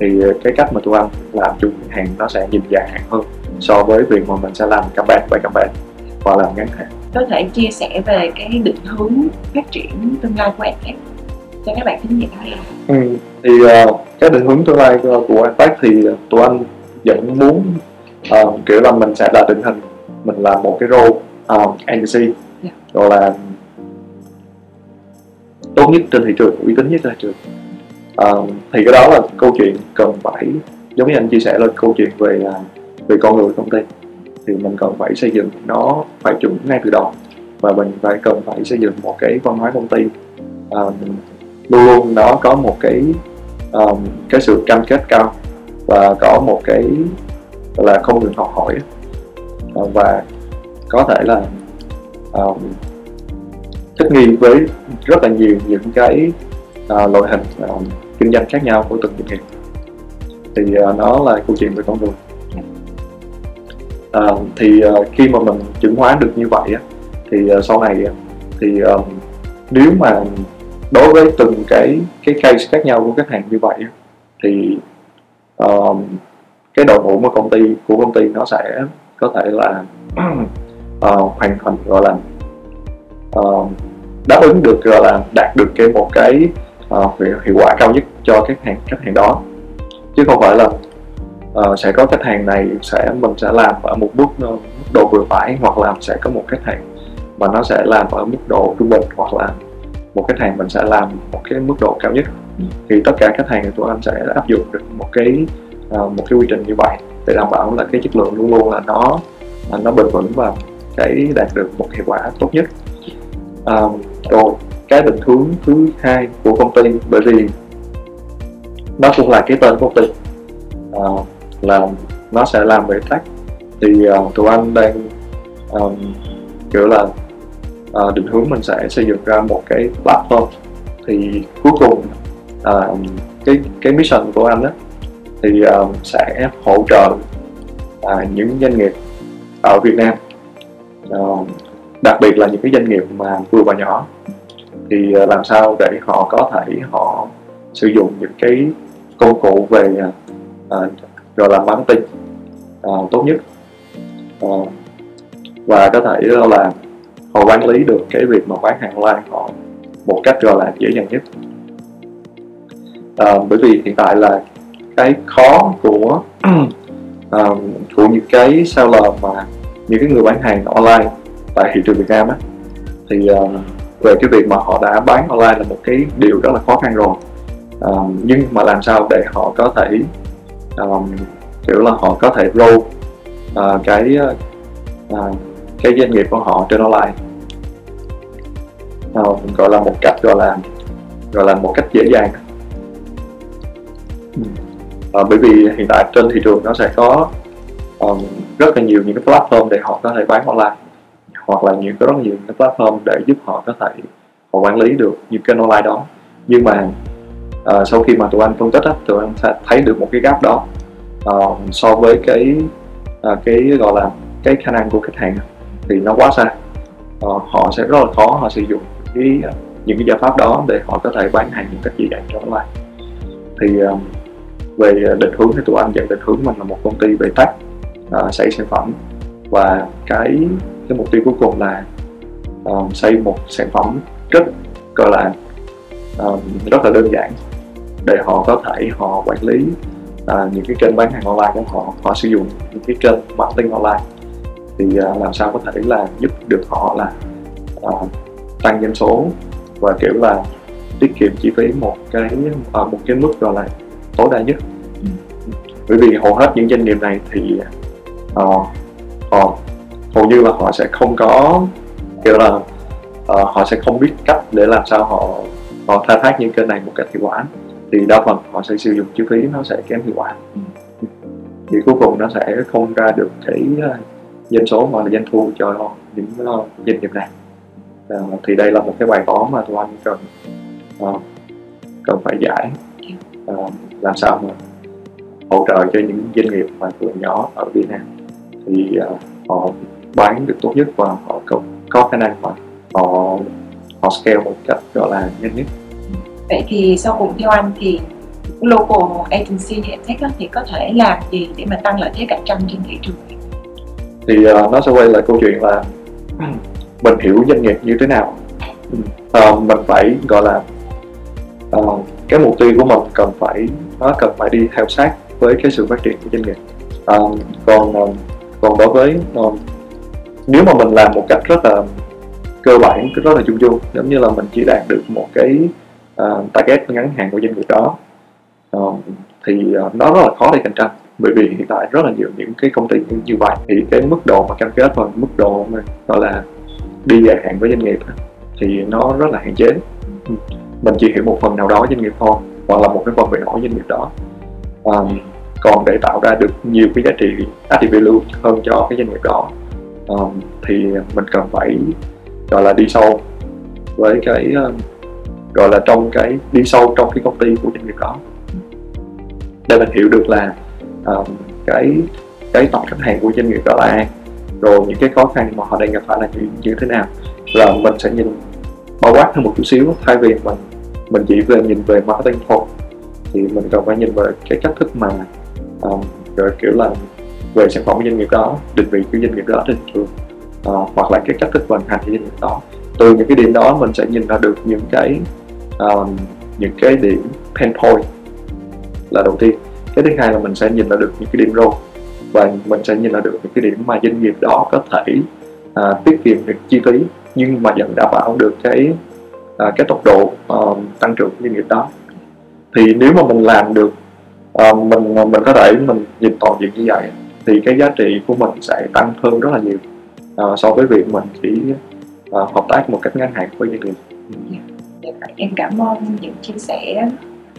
Thì uh, cái cách mà tụi anh làm chung hàng nó sẽ nhìn dài hạn hơn so với việc mà mình sẽ làm campaign by campaign hoặc làm ngắn hạn. Có thể chia sẻ về cái định hướng phát triển tương lai của em cho các bạn thính giả ừ, thì uh, cái định hướng tương lai của Impact thì tụi anh vẫn muốn uh, kiểu là mình sẽ là định hình mình là một cái role uh, agency yeah. Dạ. gọi là tốt nhất trên thị trường uy tín nhất trên thị trường uh, thì cái đó là câu chuyện cần phải giống như anh chia sẻ là câu chuyện về về con người công ty thì mình cần phải xây dựng nó phải chuẩn ngay từ đầu và mình phải cần phải xây dựng một cái văn hóa công ty uh, luôn luôn nó có một cái um, cái sự cam kết cao và có một cái là không ngừng học hỏi. Ờ, và có thể là um, thích nghi với rất là nhiều những cái uh, loại hình um, kinh doanh khác nhau của từng doanh nghiệp. Thì uh, nó là câu chuyện về con người uh, thì uh, khi mà mình chuyển hóa được như vậy thì uh, sau này thì um, nếu mà đối với từng cái cái case khác nhau của khách hàng như vậy thì um, cái đội ngũ của công ty của công ty nó sẽ có thể là uh, (clears throat) hoàn thành gọi là uh, đáp ứng được gọi là đạt được cái một cái uh, hiệu quả cao nhất cho khách hàng khách hàng đó. Chứ không phải là uh, sẽ có khách hàng này sẽ mình sẽ làm ở một mức, mức độ vừa phải hoặc là sẽ có một khách hàng mà nó sẽ làm ở mức độ trung bình hoặc là một khách hàng mình sẽ làm một cái mức độ cao nhất. Ừ. thì tất cả khách hàng của tụi anh sẽ áp dụng được một cái uh, một cái quy trình như vậy để đảm bảo là cái chất lượng luôn luôn là nó là nó bền vững và cái đạt được một hiệu quả tốt nhất. Um, rồi cái định hướng thứ hai của công ty bởi vì nó cũng là cái tên công ty. Uh, là nó sẽ làm về tech. Thì uh, tụi anh đang um, kiểu là à, định hướng mình sẽ xây dựng ra một cái platform. Thì cuối cùng à, cái cái mission của anh đó thì à, sẽ hỗ trợ à, những doanh nghiệp ở Việt Nam. À, đặc biệt là những cái doanh nghiệp mà vừa và nhỏ. Thì à, làm sao để họ có thể họ sử dụng những cái công cụ về à, gọi là marketing à, tốt nhất. À, và có thể là họ quản lý được cái việc mà bán hàng online họ một cách gọi là dễ dàng nhất. À, bởi vì hiện tại là cái khó của (clears throat) à, của những cái seller mà những cái người bán hàng online tại thị trường Việt Nam á thì à, về cái việc mà họ đã bán online là một cái điều rất là khó khăn rồi. À, nhưng mà làm sao để họ có thể um, kiểu là họ có thể grow uh, cái uh, cái doanh nghiệp của họ trên online uh, gọi là một cách gọi là gọi là một cách dễ dàng. Uh, bởi vì hiện tại trên thị trường nó sẽ có um, rất là nhiều những cái platform để họ có thể bán online hoặc là những cái rất nhiều cái platform để giúp họ có thể họ quản lý được những kênh online đó. Nhưng mà uh, sau khi mà tụi anh phân tích á, tụi anh sẽ thấy được một cái gap đó uh, so với cái uh, cái gọi là cái khả năng của khách hàng thì nó quá xa. Họ, họ sẽ rất là khó họ sử dụng cái ờ, những cái giải pháp đó để họ có thể bán hàng những cách dễ dàng cho online thì ờ, về định hướng thì tụi anh dẫn định hướng mình là một công ty về tech uh, xây sản phẩm. Và cái cái mục tiêu cuối cùng là um, xây một sản phẩm rất gọi là um, rất là đơn giản để họ có thể họ quản lý uh, những cái kênh bán hàng online của họ họ sử dụng những cái kênh marketing online thì uh, làm sao có thể là giúp được họ là uh, tăng doanh số và kiểu là tiết kiệm chi phí một cái uh, một cái mức gọi là tối đa nhất. Ừ. bởi vì hầu hết những doanh nghiệp này thì uh, họ hầu như là họ sẽ không có kiểu là uh, họ sẽ không biết cách để làm sao họ họ khai thác những kênh này một cách hiệu quả. Thì đa phần họ sẽ sử dụng chi phí nó sẽ kém hiệu quả. Thì cuối cùng nó sẽ không ra được cái uh, doanh số mà là doanh thu cho những uh, doanh nghiệp này. Uh, thì đây là một cái bài toán mà tụi anh cần uh, cần phải giải. Uh, làm sao mà hỗ trợ cho những doanh nghiệp mà vừa nhỏ ở Việt Nam. Thì uh, họ bán được tốt nhất và họ có, có khả năng mà họ họ scale một cách gọi là nhanh nhất. Vậy thì sau cùng theo anh thì local agency hay tech thì có thể làm gì để mà tăng lợi thế cạnh tranh trên thị trường? Thì uh, nó sẽ quay lại câu chuyện là (clears throat) mình hiểu doanh nghiệp như thế nào. Uh, mình phải gọi là uh, cái mục tiêu của mình cần phải nó cần phải đi theo sát với cái sự phát triển của doanh nghiệp. Uh, còn uh, còn đối với uh, nếu mà mình làm một cách rất là cơ bản rất là chung chung giống như là mình chỉ đạt được một cái uh, target ngắn hạn của doanh nghiệp đó uh, thì uh, nó rất là khó để cạnh tranh bởi vì hiện tại rất là nhiều những cái công ty như vậy thì cái mức độ mà cam kết và mức độ mà gọi là đi dài hạn với doanh nghiệp thì nó rất là hạn chế. Ừ. Mình chỉ hiểu một phần nào đó doanh nghiệp thôi hoặc là một cái phần về nổi doanh nghiệp đó. Um, còn để tạo ra được nhiều cái giá trị added value hơn cho cái doanh nghiệp đó um, thì mình cần phải gọi là đi sâu với cái um, gọi là trong cái đi sâu trong cái công ty của doanh nghiệp đó. Để mình hiểu được là um, cái cái tổng khách hàng của doanh nghiệp đó là ai? Rồi những cái khó khăn mà họ đang gặp phải là như, như thế nào? Là mình sẽ nhìn bao quát hơn một chút xíu thay vì mình mình chỉ về nhìn về marketing thôi. Thì mình cần phải nhìn về cái cách thức mà ờ, um, rồi kiểu là về sản phẩm của doanh nghiệp đó định vị của doanh nghiệp đó trên thị trường uh, hoặc là cái cách thức vận hành của doanh nghiệp đó. Từ những cái điểm đó mình sẽ nhìn ra được những cái um, những cái điểm pain point là đầu tiên cái thứ hai là mình sẽ nhìn ra được những cái điểm rô và mình sẽ nhìn ra được những cái điểm mà doanh nghiệp đó có thể uh, tiết kiệm được chi phí nhưng mà vẫn đảm bảo được cái uh, cái tốc độ uh, tăng trưởng của doanh nghiệp đó thì nếu mà mình làm được uh, mình ờ, mình có thể mình nhìn toàn diện như vậy thì cái giá trị của mình sẽ tăng hơn rất là nhiều uh, so với việc mình chỉ uh, hợp tác một cách ngắn hạn với doanh nghiệp. Yeah. Em cảm ơn những chia sẻ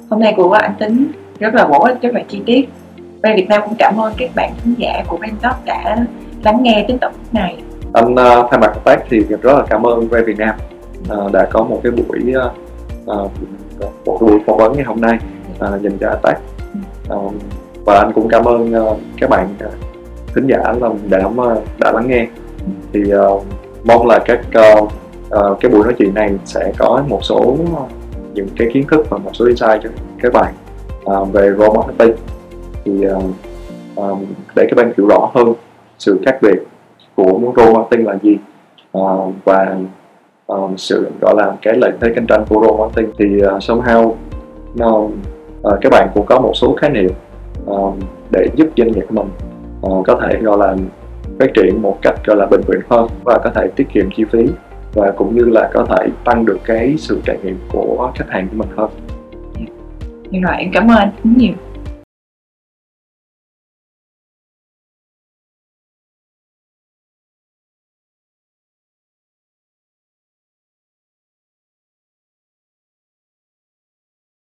hôm nay của anh Tính rất là bổ ích, rất là chi tiết. Về Việt Nam cũng cảm ơn các bạn khán giả của Talk đã lắng nghe đến phút này. Anh uh, thay mặt tác thì rất là cảm ơn về Việt Nam uh, đã có một cái buổi uh, một buổi phỏng vấn ngày hôm nay uh, dành cho tác uh, và anh cũng cảm ơn uh, các bạn uh, thính giả là đã đã lắng nghe thì uh, mong là các uh, uh, cái buổi nói chuyện này sẽ có một số những cái kiến thức và một số insight cho các bạn uh, về role marketing thì uh, um, để các bạn hiểu rõ hơn sự khác biệt của role marketing là gì uh, và um, sự gọi là cái lợi thế cạnh tranh của role marketing thì uh, somehow nó uh, các bạn cũng có một số khái niệm um, để giúp doanh nghiệp của mình uh, có thể gọi là phát triển một cách gọi là bền vững hơn và có thể tiết kiệm chi phí và cũng như là có thể tăng được cái sự trải nghiệm của khách hàng của mình hơn. Như mà em cảm ơn anh nhiều.